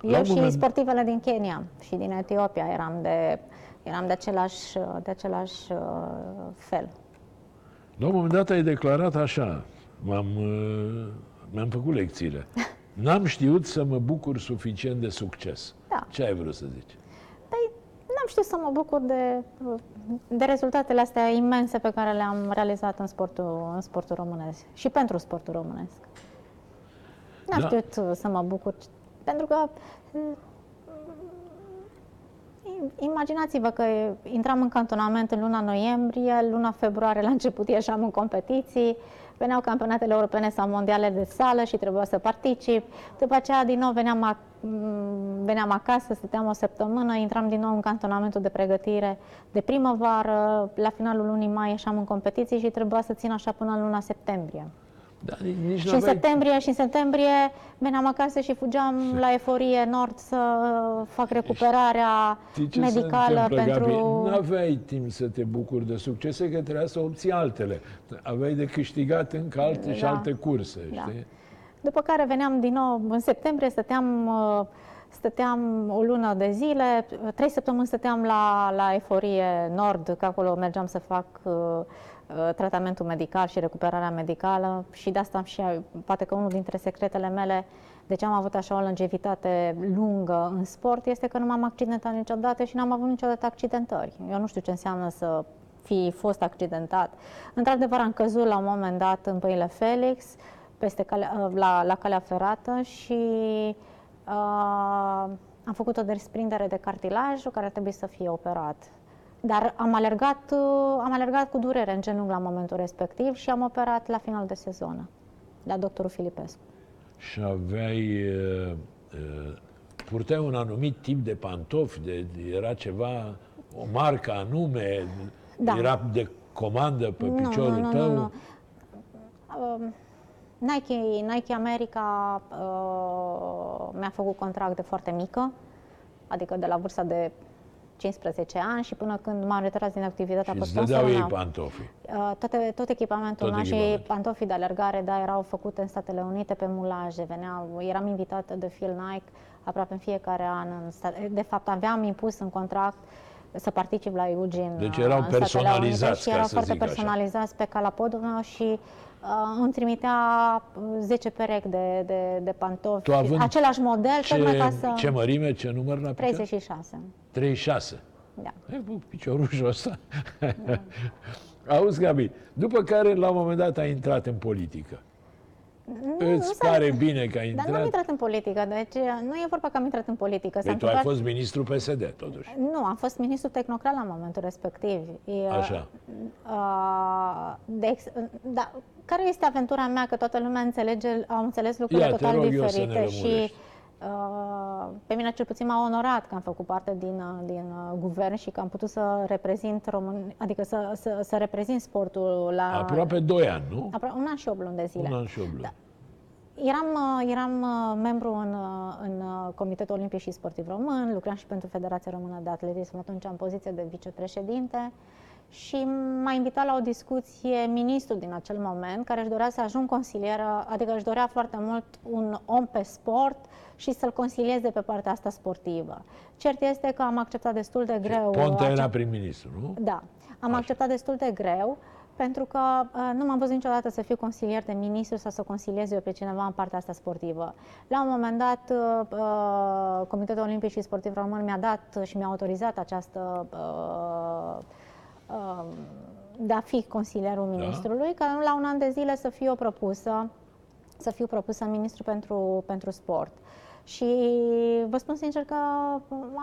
La Eu un și moment- sportivele din Kenya și din Etiopia eram de, eram de același, de același uh, fel. La un moment dat ai declarat așa, m-am, uh, mi-am făcut lecțiile. N-am știut să mă bucur suficient de succes. Da. Ce ai vrut să zici? Păi, n-am știut să mă bucur de, de rezultatele astea imense pe care le-am realizat în sportul, în sportul românesc și pentru sportul românesc. N-am Da. știut uh, să mă bucur, pentru că uh, imaginați-vă că intram în cantonament în luna noiembrie, luna februarie la început ieșeam în competiții, veneau campionatele europene sau mondiale de sală și trebuia să particip. După aceea, din nou, veneam, a, m, veneam acasă, stăteam o săptămână, intram din nou în cantonamentul de pregătire de primăvară, la finalul lunii mai ieșeam în competiții și trebuia să țin așa până în luna septembrie. Da, nici Și nu în aveai... septembrie, și în septembrie veneam acasă și fugeam la Eforie Nord să fac recuperarea Știi ce se medicală întâmplă, pentru... Gabi? N-aveai timp să te bucuri de succese, că trebuia să obții altele. Aveai de câștigat încă alte da. și Da. alte curse, Da. știi? După care veneam din nou în septembrie, stăteam, uh, Stăteam o lună de zile, trei săptămâni stăteam la, la Eforie Nord, că acolo mergeam să fac uh, uh, tratamentul medical și recuperarea medicală și de asta am și, poate că unul dintre secretele mele de ce am avut așa o longevitate lungă în sport este că nu m-am accidentat niciodată și n-am avut niciodată accidentări. Eu nu știu ce înseamnă să fi fost accidentat. Într-adevăr, am căzut la un moment dat în pâinile Felix, peste calea, la, la calea ferată și uh, am făcut o desprindere de cartilaj care ar trebui să fie operat. Dar am alergat, uh, am alergat cu durere în genunchi la momentul respectiv și am operat la final de sezon la doctorul Filipescu. Și aveai, uh, uh, purtai un anumit tip de pantofi, de, era ceva, o marcă anume, Da. era de comandă pe Nu, piciorul nu, nu, tău? nu, nu. Um, Nike, Nike America uh, mi-a făcut contract de foarte mică, adică de la vârsta de 15 ani și până când m-am retras din activitatea Și pe îți dădeau ei sponsorul meu. pantofii. Uh, toate, tot echipamentul Tot tot și echipamentul. pantofii de alergare, da, erau făcute în Statele Unite pe mulaje, veneau, eram invitată de Phil Nike aproape în fiecare an. În sta- de fapt, aveam impus în contract să particip la Eugene Deci uh, erau în Statele Unite personalizați, și ca erau să foarte zic așa. personalizați pe calapodul și uh, îmi trimitea uh, 10 perechi de, de, de pantofi, Tu având același model, tocmai ca Ce, să... ce mărime, ce număr la picior? 36. 36. Da. E, bă, piciorușul ăsta. Auzi, Gabi, după care, la un moment dat, ai intrat în politică. Îți s-a- pare bine că ai Dar nu am intrat? intrat în politică, deci uh, nu e vorba că am intrat în politică. S-a Păi tu ai întâmplat- fost ministru PSD, totuși. Nu, am fost ministru tehnocrat la momentul respectiv. E, Așa. Uh, de ex, da, care este aventura mea? Că toată lumea înțelege, au înțeles lucrurile Ia, te total rog eu să ne diferite și lămurești. uh, pe mine cel puțin m-a onorat că am făcut parte din, uh, din uh, guvern și că am putut să reprezint român, adică să, să, să reprezint sportul la Aproape 2 ani, nu? apro- un an și 8 luni de zile. Un an și 8 luni. Da. Eram, uh, eram uh, membru în, uh, în uh, Comitetul Olimpic și Sportiv Român, lucram și pentru Federația Română de Atletism atunci în poziție de vicepreședinte și m-a invitat la o discuție ministrul din acel moment, care își dorea să ajung consilieră, adică își dorea foarte mult un om pe sport și să-l consilieze pe partea asta sportivă. Cert este că am acceptat destul de greu... Ponta acea- era prim-ministru, nu? da, am acceptat destul de greu pentru că uh, nu m-am văzut niciodată să fiu consilier de ministru sau să consiliez eu pe cineva în partea asta sportivă. La un moment dat, uh, uh, Comitetul Olimpic și Sportiv Român mi-a dat și mi-a autorizat această uh, uh, de a fi consilierul ministrului, ca la un an de zile să fiu propusă să fiu propusă ministru pentru, pentru sport. Și vă spun sincer că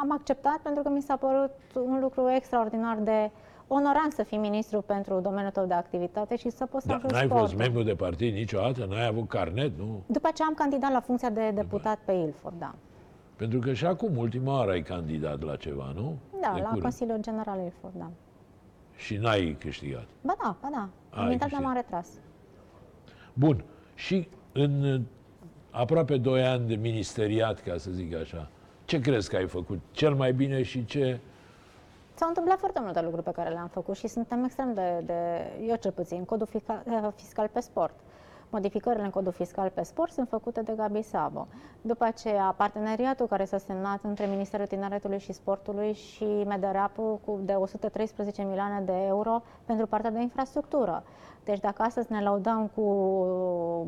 am acceptat pentru că mi s-a părut un lucru extraordinar de onorant să fii ministru pentru domeniul tău de activitate și să poți să Da, ajungi n-ai sportul. fost membru de partid niciodată? N-ai avut carnet, nu? După ce am candidat la funcția de deputat pe Ilford, da. Pentru că și acum, ultima oară ai candidat la ceva, nu? Da, De la curând. Consiliul General Ilford, da. Și n-ai câștigat. Ba da, ba da. Ai Am intrat, dar câștigat. m-am retras. Bun. Și în uh, aproape 2 ani de ministeriat, ca să zic așa, ce crezi că ai făcut cel mai bine și ce... S-au întâmplat foarte multe lucruri pe care le-am făcut și suntem extrem de, de eu cel puțin, codul fiscal, eh, fiscal pe sport. Modificările în codul fiscal pe sport sunt făcute de Gabi Sabo. După aceea, parteneriatul care s-a semnat între Ministerul Tineretului și Sportului și MEDERAP-ul cu de 113 milioane de euro pentru partea de infrastructură. Deci dacă astăzi ne laudăm cu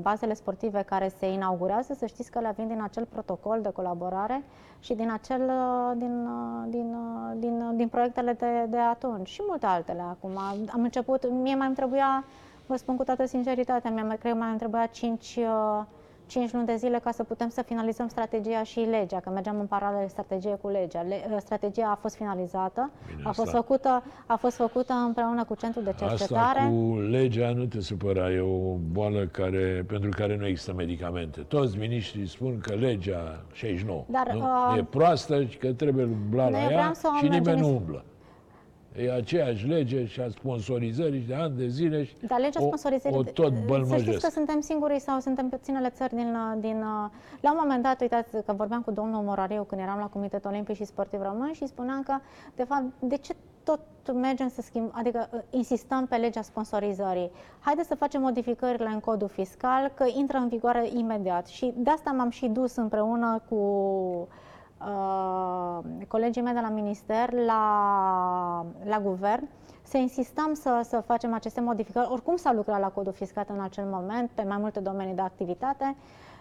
bazele sportive care se inaugurează, să știți că le vin din acel protocol de colaborare și din, acel, uh, din, uh, din, uh, din, uh, din proiectele de, de atunci și multe altele acum. Am început, mie mai îmi trebuia, vă spun cu toată sinceritatea, mie mai, cred că mai îmi trebuia 5, 5 luni de zile ca să putem să finalizăm strategia și legea, că mergeam în paralel strategie cu legea. Le, uh, strategia a fost finalizată, Bine, a fost, asta- făcută, a fost făcută împreună cu Centrul de Cercetare. Asta cu legea nu te supăra, e o boală care, pentru care nu există medicamente. Toți miniștrii spun că legea 69 Dar, nu? uh, e proastă și că trebuie umbla Noi la eu ea vreau să o și nimeni mergem nu în- umblă. E aceeași lege și a sponsorizării de ani de zile și Dar legea o, sponsorizării, o tot să știți că bălmăjesc. suntem singurii sau suntem puținele țări din, din... La un moment dat, uitați că vorbeam cu domnul Morariu când eram la Comitetul Olimpic și Sportiv Român și spuneam că, de fapt, de ce tot mergem să schimb, adică uh, insistăm pe legea sponsorizării. Haideți să facem modificările în codul fiscal, că intră în vigoare imediat. Și de asta m-am și dus împreună cu uh, colegii mei de la minister, la, la guvern, să insistăm să, să facem aceste modificări. Oricum s-a lucrat la codul fiscal în acel moment, pe mai multe domenii de activitate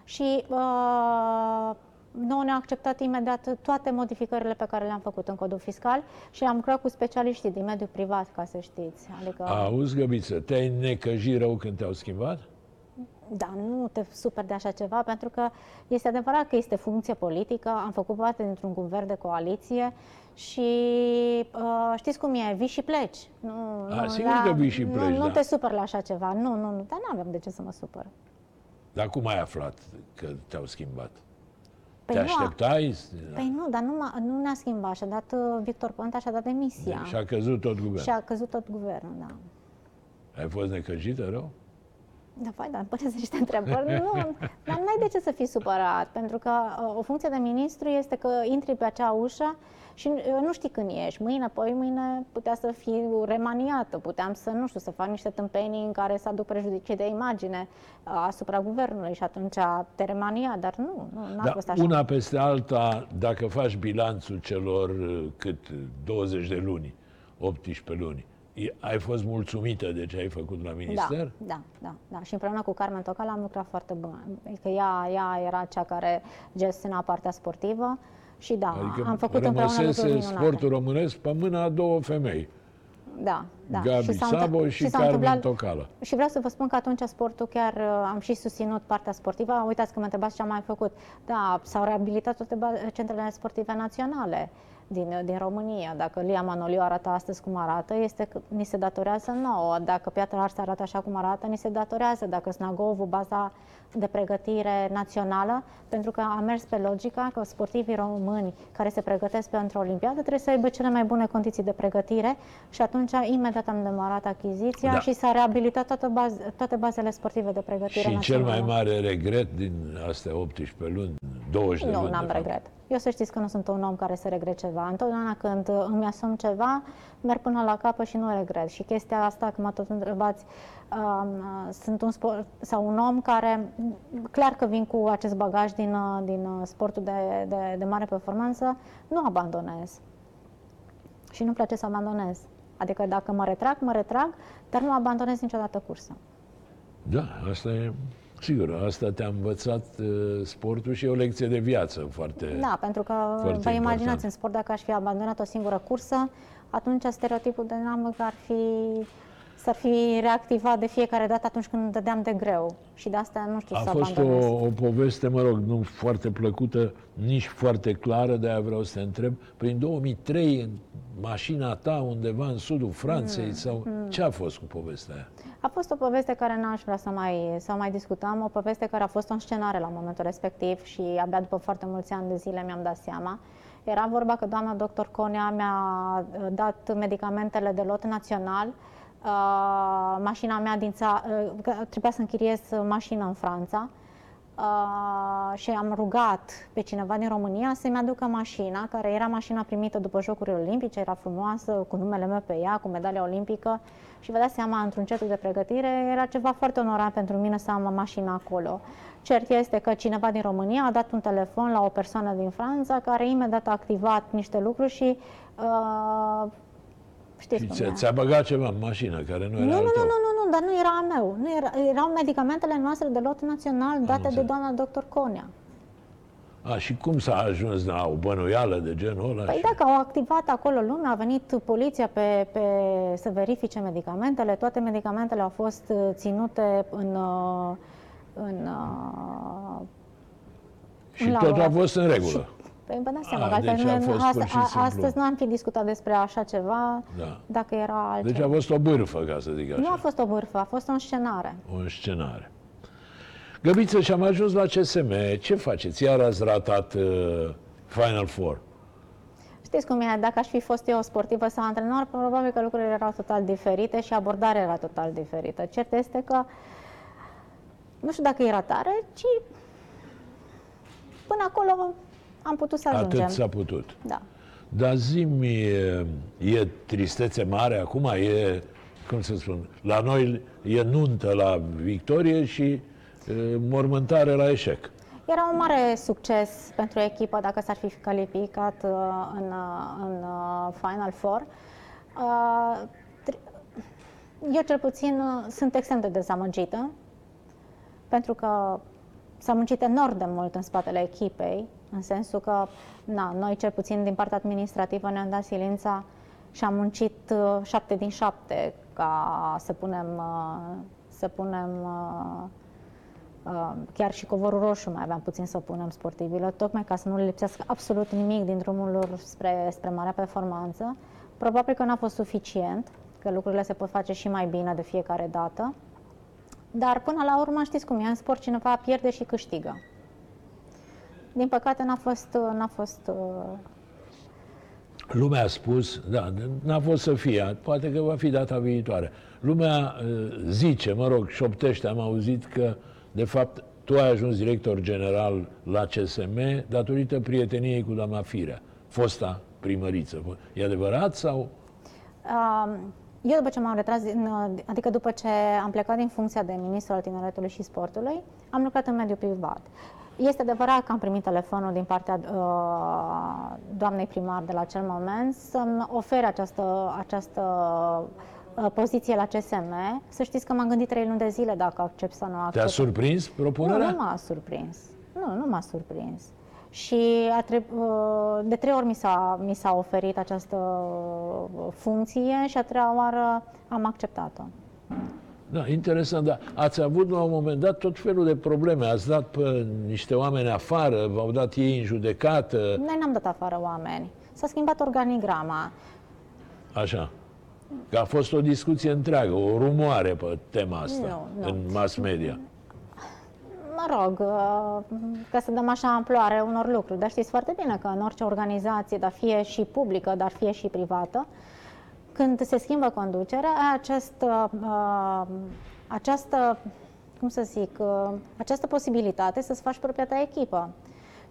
și uh, nouă ne-a acceptat imediat toate modificările pe care le-am făcut în codul fiscal și am lucrat cu specialiștii din mediul privat, ca să știți. Adică... Auzi, Găbiță, te-ai necăjit rău când te-au schimbat? Da, nu te super de așa ceva, pentru că este adevărat că este funcție politică, am făcut parte dintr-un guvern de coaliție și uh, știți cum e, vii și pleci. Nu, A, nu, sigur că vii și pleci, nu, nu da. te supăr la așa ceva, nu, nu, nu, dar nu avem de ce să mă supăr. Dar cum ai aflat că te-au schimbat? Păi te nu a- așteptai? Păi nu, dar nu, m-a- nu ne-a schimbat, și-a dat uh, Victor Ponta și-a dat demisia. Și a căzut tot guvernul. Și a căzut tot guvernul, da. Ai fost necăjită rău? Da, vai, dar îmi puneți niște întrebări. Nu, dar n-ai de ce să fii supărat, pentru că uh, o funcție de ministru este că intri pe acea ușă și uh, nu știi când ești. Mâine, poi mâine putea să fii remaniată, puteam să, nu știu, să fac niște tâmpenii în care să aduc prejudicii de imagine uh, asupra guvernului și atunci te remania, dar nu, nu n-a Da, fost așa. una peste alta, dacă faci bilanțul celor uh, cât 20 de luni, 18 luni, e- ai fost mulțumită de ce ai făcut la minister? Da, da, da, da. Și împreună cu Carmen Tocal am lucrat foarte bun. Adică ea, ea era cea care gestiona partea sportivă și da, Adică am făcut împreună lucruri rămăsese minunate. sportul românesc pe mâna a două femei, Da, da. Gabi s-a Sabo întâmpl- și s-a Carmen întâmplat- Tocală. Și vreau să vă spun că atunci sportul chiar uh, am și susținut partea sportivă. Uitați că mă întrebați ce am mai făcut. Da, s-au reabilitat toate ba- centrele sportive naționale din, din România. Dacă Lia Manoliu arată astăzi cum arată, este că ni se datorează nouă. Dacă Piatra Ars arată așa cum arată, ni se datorează. Dacă Snagovu, baza de pregătire națională, pentru că a mers pe logica că sportivii români care se pregătesc pentru Olimpiadă trebuie să aibă cele mai bune condiții de pregătire și atunci imediat am demarat achiziția Da. și s-a reabilitat toate, baz, toate bazele sportive de pregătire Și cel națională. mai mare regret din astea 18 luni, 20 de Nu, luni, n-am de fapt. regret. Eu să știți că nu sunt un om care să regret ceva. Întotdeauna când uh, îmi asum ceva, merg până la capăt și nu regret. Și chestia asta, când mă tot întrebați, um, uh, sunt un sport, sau un om care, m, clar că vin cu acest bagaj din, uh, din uh, sportul de, de, de mare performanță, nu abandonez. Și nu-mi place să abandonez. Adică dacă mă retrag, mă retrag, dar nu abandonez niciodată cursa. Da, asta e sigur, asta te-a învățat uh, sportul și e o lecție de viață foarte... Da, pentru că Foarte vă imaginați important. în sport dacă aș fi abandonat o singură cursă, atunci stereotipul de dinamic ar fi s-ar fi reactivat de fiecare dată atunci când dădeam de greu. Și de asta nu știu A să fost abandonez. o, o poveste, mă rog, nu foarte plăcută, nici foarte clară, de-aia vreau să te întreb. Prin 2003, în mașina ta, undeva în sudul Franței, Hmm, sau ce a fost cu povestea aia? A fost o poveste care n-aș vrea să mai, să mai discutăm, o poveste care a fost o scenare la momentul respectiv și abia după foarte mulți ani de zile mi-am dat seama. Era vorba că doamna doctor Conea mi-a uh, dat medicamentele de lot național, uh, mașina mea din ța- uh, că trebuia să închiriez mașină în Franța uh, și am rugat pe cineva din România să-mi aducă mașina, care era mașina primită după Jocurile Olimpice, era frumoasă, cu numele meu pe ea, cu medalia olimpică și vă dați seama, într-un centru de pregătire, era ceva foarte onorat pentru mine să am mașina acolo. Cert este că cineva din România a dat un telefon la o persoană din Franța care imediat a activat niște lucruri și uh, știți Și cum ți- e. ți-a băgat ceva în mașină care nu era Nu, nu, al nu, tău. nu, nu, nu, dar nu era a meu. Nu era, erau medicamentele noastre de lot național date de înțeles. doamna doctor Conea. A, și cum s-a ajuns la o bănuială de genul ăla? Păi și... dacă au activat acolo lumea, a venit poliția pe, pe, să verifice medicamentele, toate medicamentele au fost uh, ținute în, uh, în, uh, și în totul a laborator. fost în regulă. Păi vă dați seama A, că altfel deci a noi- fost ast- pur și a- simplu. astăzi nu am fi discutat despre așa ceva Da. dacă era altceva. Deci a fost o bârfă, ca să zic așa. Nu a fost o bârfă, a fost o scenare. o scenare. Găbiță, și am ajuns la CSM. Ce faceți? Iar ați ratat uh, Final Four. Știți cum e, dacă aș fi fost eu sportivă sau antrenor, probabil că lucrurile erau total diferite și abordarea era total diferită. Cert este că nu știu dacă era tare, ci până acolo am putut să ajungem. Atât s-a putut. Da. Dar zi-mi, e, e tristețe mare acum? E, cum să spun, la noi e nuntă la victorie și e, mormântare la eșec. Era un mare succes pentru echipă dacă s-ar fi calificat uh, în, uh, în uh, Final Four. Eu cel puțin sunt extrem de dezamăgită pentru că s-a muncit enorm de mult în spatele echipei, în sensul că na, noi cel puțin din partea administrativă ne-am dat silința și am muncit șapte din șapte ca să punem, să punem Uh, chiar și covorul roșu mai aveam puțin să punem sportivilor, tocmai ca să nu le lipsească absolut nimic din drumul lor spre, spre marea performanță. Probabil că n-a fost suficient, că lucrurile se pot face și mai bine de fiecare dată. Dar până la urmă știți cum e, în sport cineva pierde și câștigă. Din păcate n-a fost, n-a fost uh, Lumea a spus, da, n-a fost să fie, poate că va fi data viitoare. Lumea uh, zice, mă rog, șoptește, am auzit că de fapt, tu ai ajuns director general la CSM datorită prieteniei cu doamna Firea, fosta primăriță. E adevărat sau? Eu după ce m-am retras, adică după ce am plecat din funcția de ministru al tineretului și sportului, am lucrat în mediul privat. Este adevărat că am primit telefonul din partea uh, doamnei primar de la acel moment să-mi ofere această, această Uh, poziție la CSM, să știți că m-am gândit trei luni de zile dacă accept sau nu accept. Te-a surprins propunerea? Nu, nu m-a surprins. Nu, nu m-a surprins. Și a treb- uh, de trei ori mi s-a, mi s-a oferit această funcție și a treia oară am acceptat-o. Da, interesant, da. Ați avut la un moment dat tot felul de probleme. Ați dat pe niște oameni afară, v-au dat ei în judecată. Noi n-am dat afară oameni. S-a schimbat organigrama. Așa. Că a fost o discuție întreagă, o rumoare pe tema asta nu, nu. în mass media. Mă rog, uh, ca să dăm așa amploare unor lucruri, dar știți foarte bine că în orice organizație, dar fie și publică, dar fie și privată, când se schimbă conducerea, această, uh, această cum să zic, uh, această posibilitate să-ți faci propria ta echipă.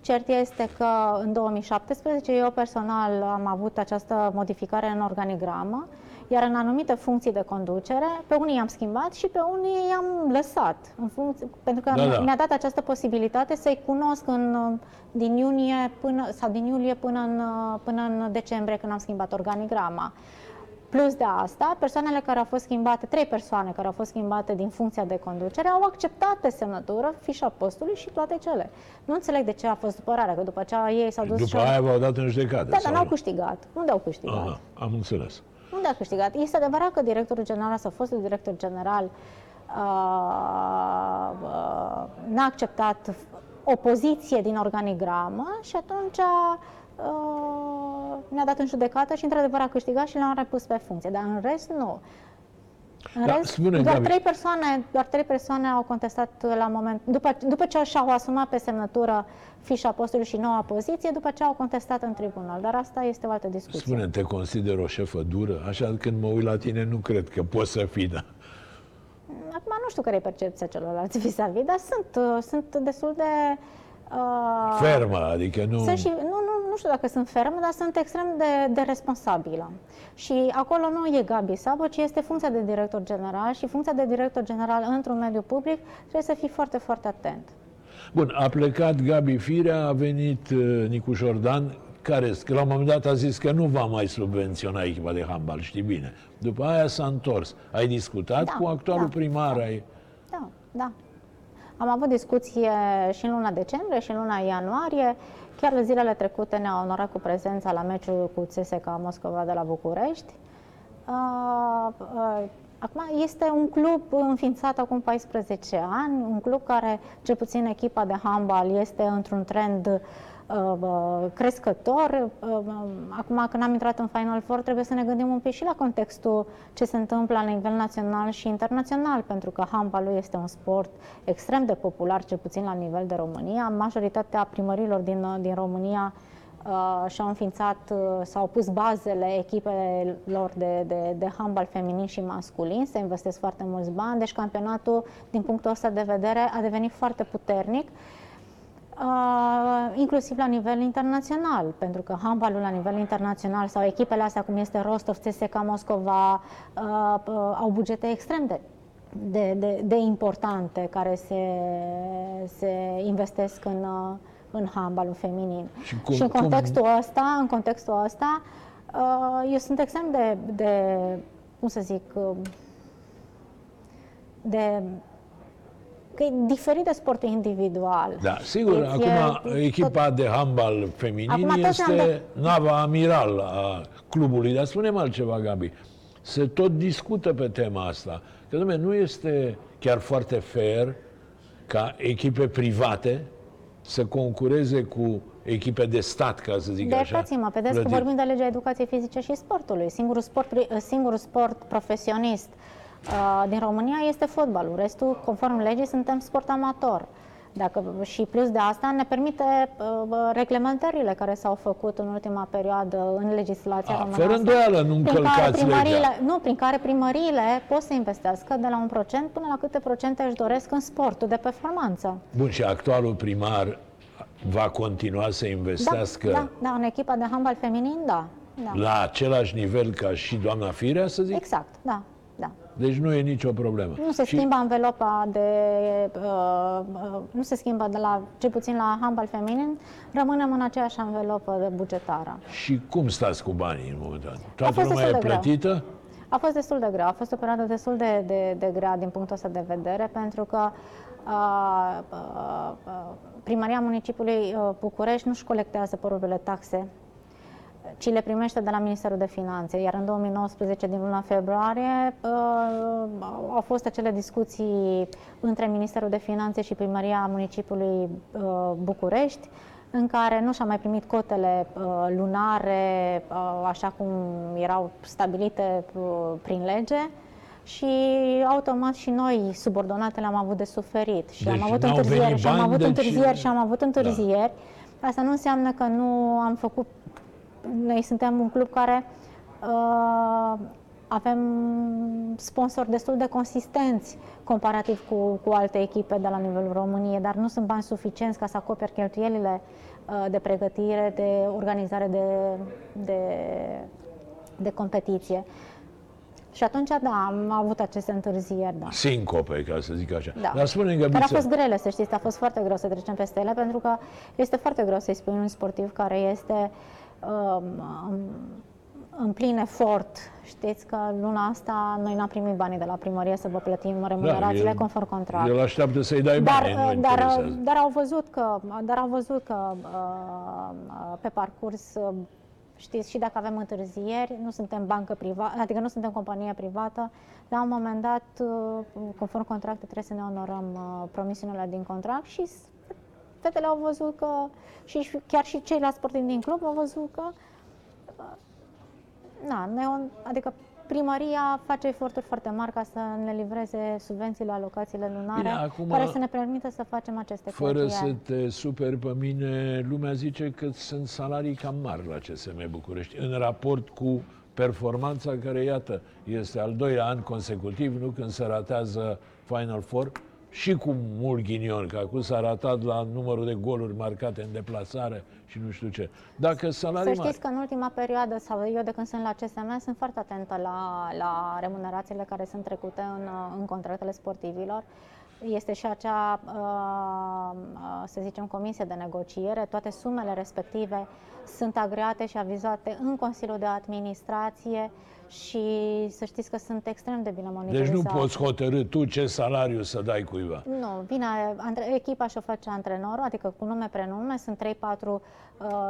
Cert este că în 2017 eu personal am avut această modificare în organigramă iar în anumite funcții de conducere, pe unii i-am schimbat și pe unii i-am lăsat, în funcție, pentru că da, da. mi-a dat această posibilitate să-i cunosc în, din iunie până, sau din iulie până în, până în decembrie, când am schimbat organigrama. Plus de asta, persoanele care au fost schimbate, trei persoane care au fost schimbate din funcția de conducere, au acceptat pe semnătură fișa postului și toate cele. Nu înțeleg de ce a fost supărarea, că după aceea ei s-au dus După aia v-au dat în judecată. Da, dar n-au câștigat. Unde au câștigat? Aha, am înțeles. Unde a câștigat? Este adevărat că directorul general sau fostul director general uh, uh, n-a acceptat o poziție din organigramă și atunci uh, ne-a dat în judecată și într-adevăr a câștigat și l-am repus pe funcție, dar în rest nu. În da, rest, spune, doar, trei persoane, doar trei persoane au contestat la moment, după, după ce și-au asumat pe semnătură fișa postului și noua poziție, după ce au contestat în tribunal. Dar asta este o altă discuție. Spune, te consider o șefă dură? Așa când mă uit la tine, nu cred că poți să fii, da. Acum nu știu care e percepția celorlalți vis-a-vis, dar sunt, uh, sunt destul de... Uh, Fermă, adică nu... Sunt și, nu, nu, nu știu dacă sunt fermă, dar sunt extrem de, de responsabilă. Și acolo nu e Gabi Sabo, ci este funcția de director general și funcția de director general într-un mediu public trebuie să fii foarte, foarte atent. Bun, a plecat Gabi Firea, a venit uh, Nicu Jordan, care la un moment dat a zis că nu va mai subvenționa echipa de handbal, știi bine. După aia s-a întors. Ai discutat da, cu actualul da, primar? Da, ai... da, da. Am avut discuție și în luna decembrie și în luna ianuarie. Chiar zilele trecute ne-a onorat cu prezența la meciul cu CSKA Moscova de la București. Uh, uh, Acum este un club înființat acum 14 ani, un club care, cel puțin echipa de handbal, este într-un trend uh, uh, crescător. Uh, acum, când am intrat în Final Four, trebuie să ne gândim un pic și la contextul ce se întâmplă la nivel național și internațional, pentru că handbalul este un sport extrem de popular, cel puțin la nivel de România. Majoritatea primărilor din, din România uh, și-au înființat, uh, s-au pus bazele echipelor de, de, de handbal feminin și masculin, se investesc foarte mulți bani, deci campionatul, din punctul ăsta de vedere, a devenit foarte puternic. Uh, inclusiv la nivel internațional, pentru că handbalul la nivel internațional sau echipele astea cum este Rostov, CSKA Moscova, uh, uh, au bugete extrem de de, de, de importante care se, se investesc în, uh, în handbalul feminin. Și cum- și în cum- contextul ăsta, în contextul ăsta, uh, eu sunt extrem de, de cum să zic, uh, de că e diferit de sportul individual. Da, sigur, Deci acum e echipa de handbal feminin Acum toți este am de- nava amiral a clubului, dar spunem altceva, Gabi. Se tot discută pe tema asta. Că, dom'le, nu este chiar foarte fair ca echipe private să concureze cu echipe de stat, ca să zic De așa. iertați-mă, vedeți că plătite. vorbim de legea educației fizice și sportului. Singurul sport, pri- singurul sport profesionist uh, din România este fotbalul. Restul, conform legii, suntem sport amator. Dacă, și plus de asta ne permite uh, reglementările care s-au făcut în ultima perioadă în legislația A, românească. fără îndoială nu prin care încălcați primăriile, legea. Nu, prin care primăriile pot să investească de la un procent până la câte procente își doresc în sportul de performanță. Bun, și actualul primar va continua să investească Da, da, da, în echipa de handbal feminin, da. da. la același nivel ca și doamna Firea, să zic? Exact, da, da. Deci nu e nicio problemă. Nu se Și- schimbă anvelopa de... Uh, uh, nu se schimbă de la, cel puțin la handbal feminin, rămânem în aceeași anvelopă de bugetară. Și cum stați cu banii în momentul ăsta? Toată fost lumea e destul de greu. plătită? A fost destul de greu, a fost o perioadă destul de, de, de grea din punctul ăsta de vedere, pentru că uh, uh, uh, primăria municipiului uh, București nu-și colectează propriile taxe ci le primește de la Ministerul de Finanțe. Iar în 2019, din luna februarie, uh, au fost acele discuții între Ministerul de Finanțe și Primăria Municipiului uh, București, în care nu și-a mai primit cotele uh, lunare, uh, așa cum erau stabilite uh, prin lege, și automat și noi, subordonatele, am avut de suferit. Și Deci am avut n-au întârzieri, venit și am bani, avut deci- întârzieri, și am avut Da. întârzieri. Asta nu înseamnă că nu am făcut noi suntem un club care uh, avem sponsori destul de consistenți comparativ cu, cu alte echipe de la nivelul României, dar nu sunt bani suficienți ca să acoperi cheltuielile uh, de pregătire, de organizare de, de, de competiție. Și atunci, da, am avut aceste întârzieri, da. Sincope, ca să zic așa. Da. Dar spune Care a Găbiță, fost grele, să știți, a fost foarte greu să trecem peste ele, pentru că este foarte greu să-i spui unui sportiv care este um, în, în plin efort. Știți că luna asta noi n-am primit banii de la primărie să vă plătim remunerațiile Da, el- conform contract. el așteaptă să-i dai Dar, bani, nu dar, interesează. dar au văzut că, dar au văzut că uh, pe parcurs, uh, știți, și dacă avem întârzieri, nu suntem bancă privată, adică nu suntem companie privată, la un moment dat, uh, conform contractului, trebuie să ne onorăm uh, promisiunile din contract și s- fetele au văzut că, și chiar și ceilalți sportivi din club au văzut că na, ne, adică primăria face eforturi foarte mari ca să ne livreze subvențiile, alocațiile lunare, Bine, acum- care să ne permită să facem aceste Fără să cheltuieli. te superi pe mine, lumea zice că sunt salarii cam mari la CSM București, în raport cu performanța care, iată, este al doilea an consecutiv, nu când se ratează Final Four, și cu mult ghinion, că acum s-a ratat la numărul de goluri marcate în deplasare și nu știu ce. Dacă Să salarii mari... știți că în ultima perioadă, sau eu de când sunt la CSM, sunt foarte atentă la, la remunerațiile care sunt trecute în, în contractele sportivilor. Este și acea, uh, uh, să zicem, comisie de negociere. Toate sumele respective sunt agreate și avizate în Consiliul de Administrație și să știți că sunt extrem de bine Deci monitorizate. nu poți hotărâ tu ce salariu să dai cuiva. Nu, vine antre, echipa și o face antrenorul, adică cu nume, prenume. Sunt 3-4 uh,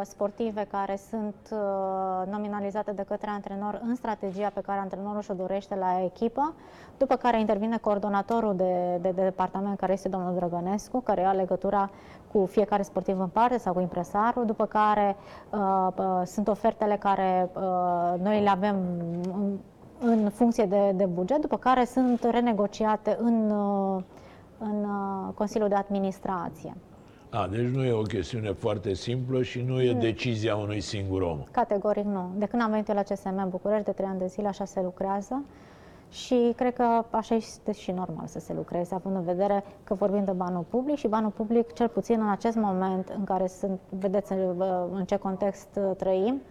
sportive care sunt uh, nominalizate de către antrenor în strategia pe care antrenorul și-o dorește la echipă, după care intervine coordonatorul de, de, de departament, care este domnul Drăgănescu, care ia legătura cu fiecare sportiv în parte sau cu impresarul, după care uh, uh, sunt ofertele care uh, noi le avem în, în funcție de, de buget, după care sunt renegociate în, uh, în uh, Consiliul de Administrație. A, deci nu e o chestiune foarte simplă și nu e decizia unui singur om. Categoric nu. De când am venit eu la CSM București, de trei ani de zile, așa se lucrează și cred că așa este și normal să se lucreze, având în vedere că vorbim de banul public și banul public, cel puțin în acest moment în care sunt, vedeți uh, în ce context uh, trăim,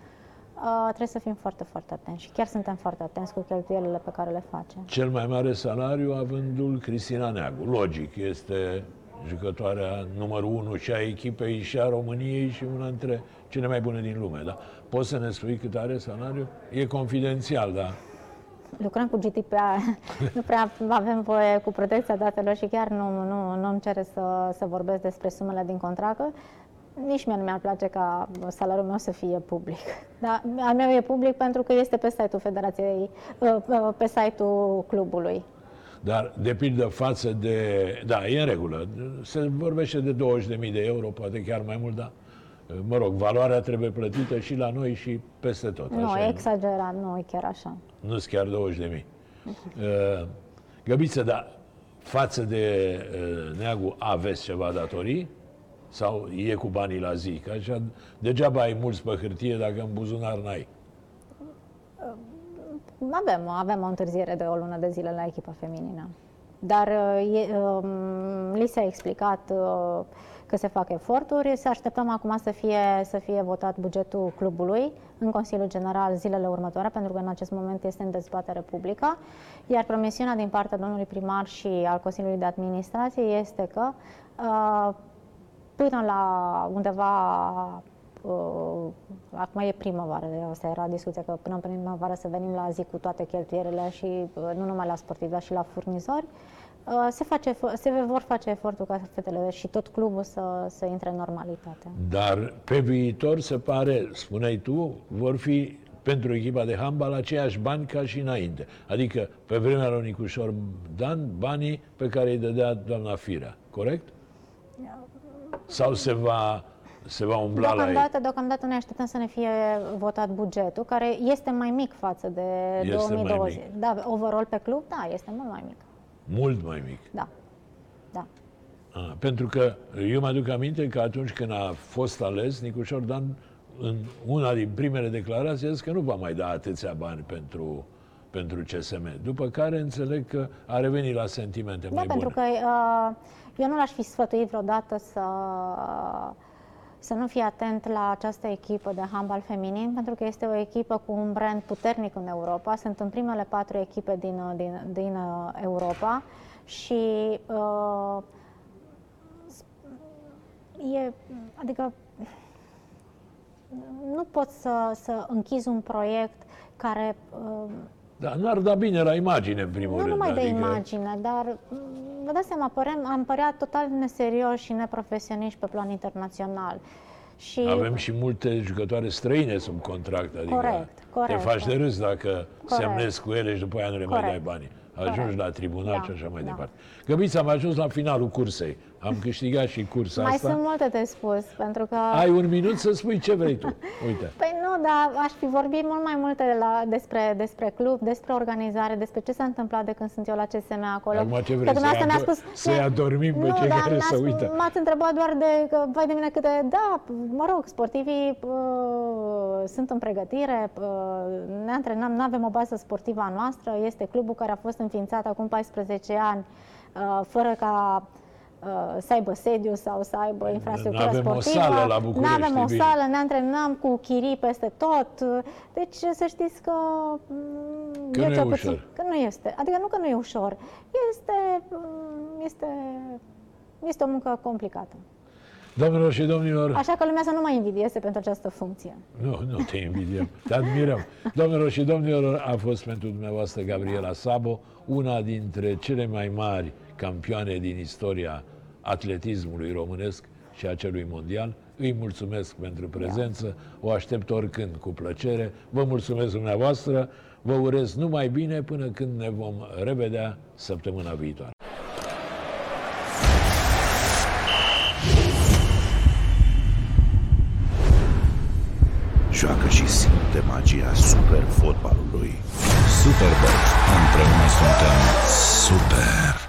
uh, trebuie să fim foarte, foarte atenți și chiar suntem foarte atenți cu cheltuielile pe care le facem. Cel mai mare salariu avândul Cristina Neagu. Logic, este jucătoarea numărul 1 și a echipei și a României și una dintre cele mai bune din lume. Da? Poți să ne spui cât are salariu? E confidențial, da? lucrăm cu GDPR, nu prea avem voie cu protecția datelor și chiar nu, nu, nu îmi cere să, să vorbesc despre sumele din contract. Nici mie nu mi-ar place ca salariul meu să fie public. Dar al meu e public pentru că este pe site-ul Federației, uh, uh, pe site-ul clubului. Dar, de pildă, față de... Da, e în regulă. Se vorbește de 20.000 de euro, poate chiar mai mult, dar mă rog, valoarea trebuie plătită și la noi și peste tot. Nu, așa e exagerat, nu e chiar așa. Nu sunt chiar 20 de mii. Uh, Găbiță, dar față de uh, Neagu aveți ceva datorii? Sau e cu banii la zi? Că așa, degeaba ai mulți pe hârtie dacă în buzunar n-ai. Avem, avem o întârziere de o lună de zile la echipa feminină. Dar uh, e, um, li s-a explicat uh, că se fac eforturi. Să așteptăm acum să fie, să fie votat bugetul clubului în Consiliul General zilele următoare, pentru că în acest moment este în dezbatere publică. Iar promisiunea din partea domnului primar și al Consiliului de Administrație este că uh, până la undeva Uh, acum e primăvară, asta era discuția că până în primăvară să venim la zi cu toate cheltuielile și uh, nu numai la sportivi, dar și la furnizori. Uh, se, face, se vor face efortul ca fetele și tot clubul să, să intre în normalitate. Dar pe viitor se pare, spuneai tu, vor fi pentru echipa de handbal aceiași bani ca și înainte. Adică pe vremea lui Nicușor Dan, banii pe care îi dădea doamna Firea, corect? Sau se va se va umbla deocamdată, la ei. Deocamdată noi așteptăm să ne fie votat bugetul, care este mai mic față de este 2020. Mic. Da, overall pe club, da, este mult mai mic. Mult mai mic. Da. Da. A, pentru că eu mă aduc aminte că atunci când a fost ales, Nicușor Dan, în una din primele declarații, a zis că nu va mai da atâția bani pentru, pentru CSM. După care înțeleg că a revenit la sentimente da, mai bune. pentru că uh, eu nu l-aș fi sfătuit vreodată să uh, să nu fii atent la această echipă de handbal feminin, pentru că este o echipă cu un brand puternic în Europa. Sunt în primele patru echipe din, din, din uh, Europa și uh, e, adică nu poți să, să închizi un proiect care uh, da, n-ar da bine la imagine, în primul nu rând. Nu numai adică... de imagine, dar mm, vă dați seama, părem, am părea total neserioși și neprofesioniști pe plan internațional. Și... Avem și multe jucătoare străine sub contract, adică corect, corect, te faci de râs dacă corect. semnezi cu ele și după aia nu le corect. mai dai banii. Ajungi corect. la tribunal da, și așa mai da. departe. Găbiți, am ajuns la finalul cursei. Am câștigat și cursa Mai asta. sunt multe de spus, pentru că... Ai un minut să spui ce vrei tu. Uite. Păi nu, dar aș fi vorbit mult mai multe la, despre, despre club, despre organizare, despre ce s-a întâmplat de când sunt eu la CSM acolo. Acum ce vrei, să-i, ador- spus, să adormim pe nu, cei care să uită? M-ați întrebat doar de, că, vai de mine câte, da, mă rog, sportivii uh, sunt în pregătire, uh, ne antrenăm, nu avem o bază sportivă a noastră, este clubul care a fost înființat acum 14 ani, uh, fără ca Uh, să aibă sediu sau să aibă infrastructură avem sportivă. o sală la București. Nu avem o sală, ne antrenăm cu chirii peste tot. Deci să știți că, mm, că nu e puțin, ușor. Că nu este. Adică nu că nu e ușor. Este, mm, este, este o muncă complicată. Domnilor și domnilor... Așa că lumea să nu mai invidieze pentru această funcție. Nu, nu te invidiem, te admirăm. Domnilor și domnilor, a fost pentru dumneavoastră Gabriela Sabo, una dintre cele mai mari campioane din istoria atletismului românesc și a celui mondial. Îi mulțumesc pentru prezență, o aștept oricând cu plăcere. Vă mulțumesc dumneavoastră, vă urez numai bine până când ne vom revedea săptămâna viitoare. Joacă și simte magia super fotbalului. Superbox. Împreună suntem super.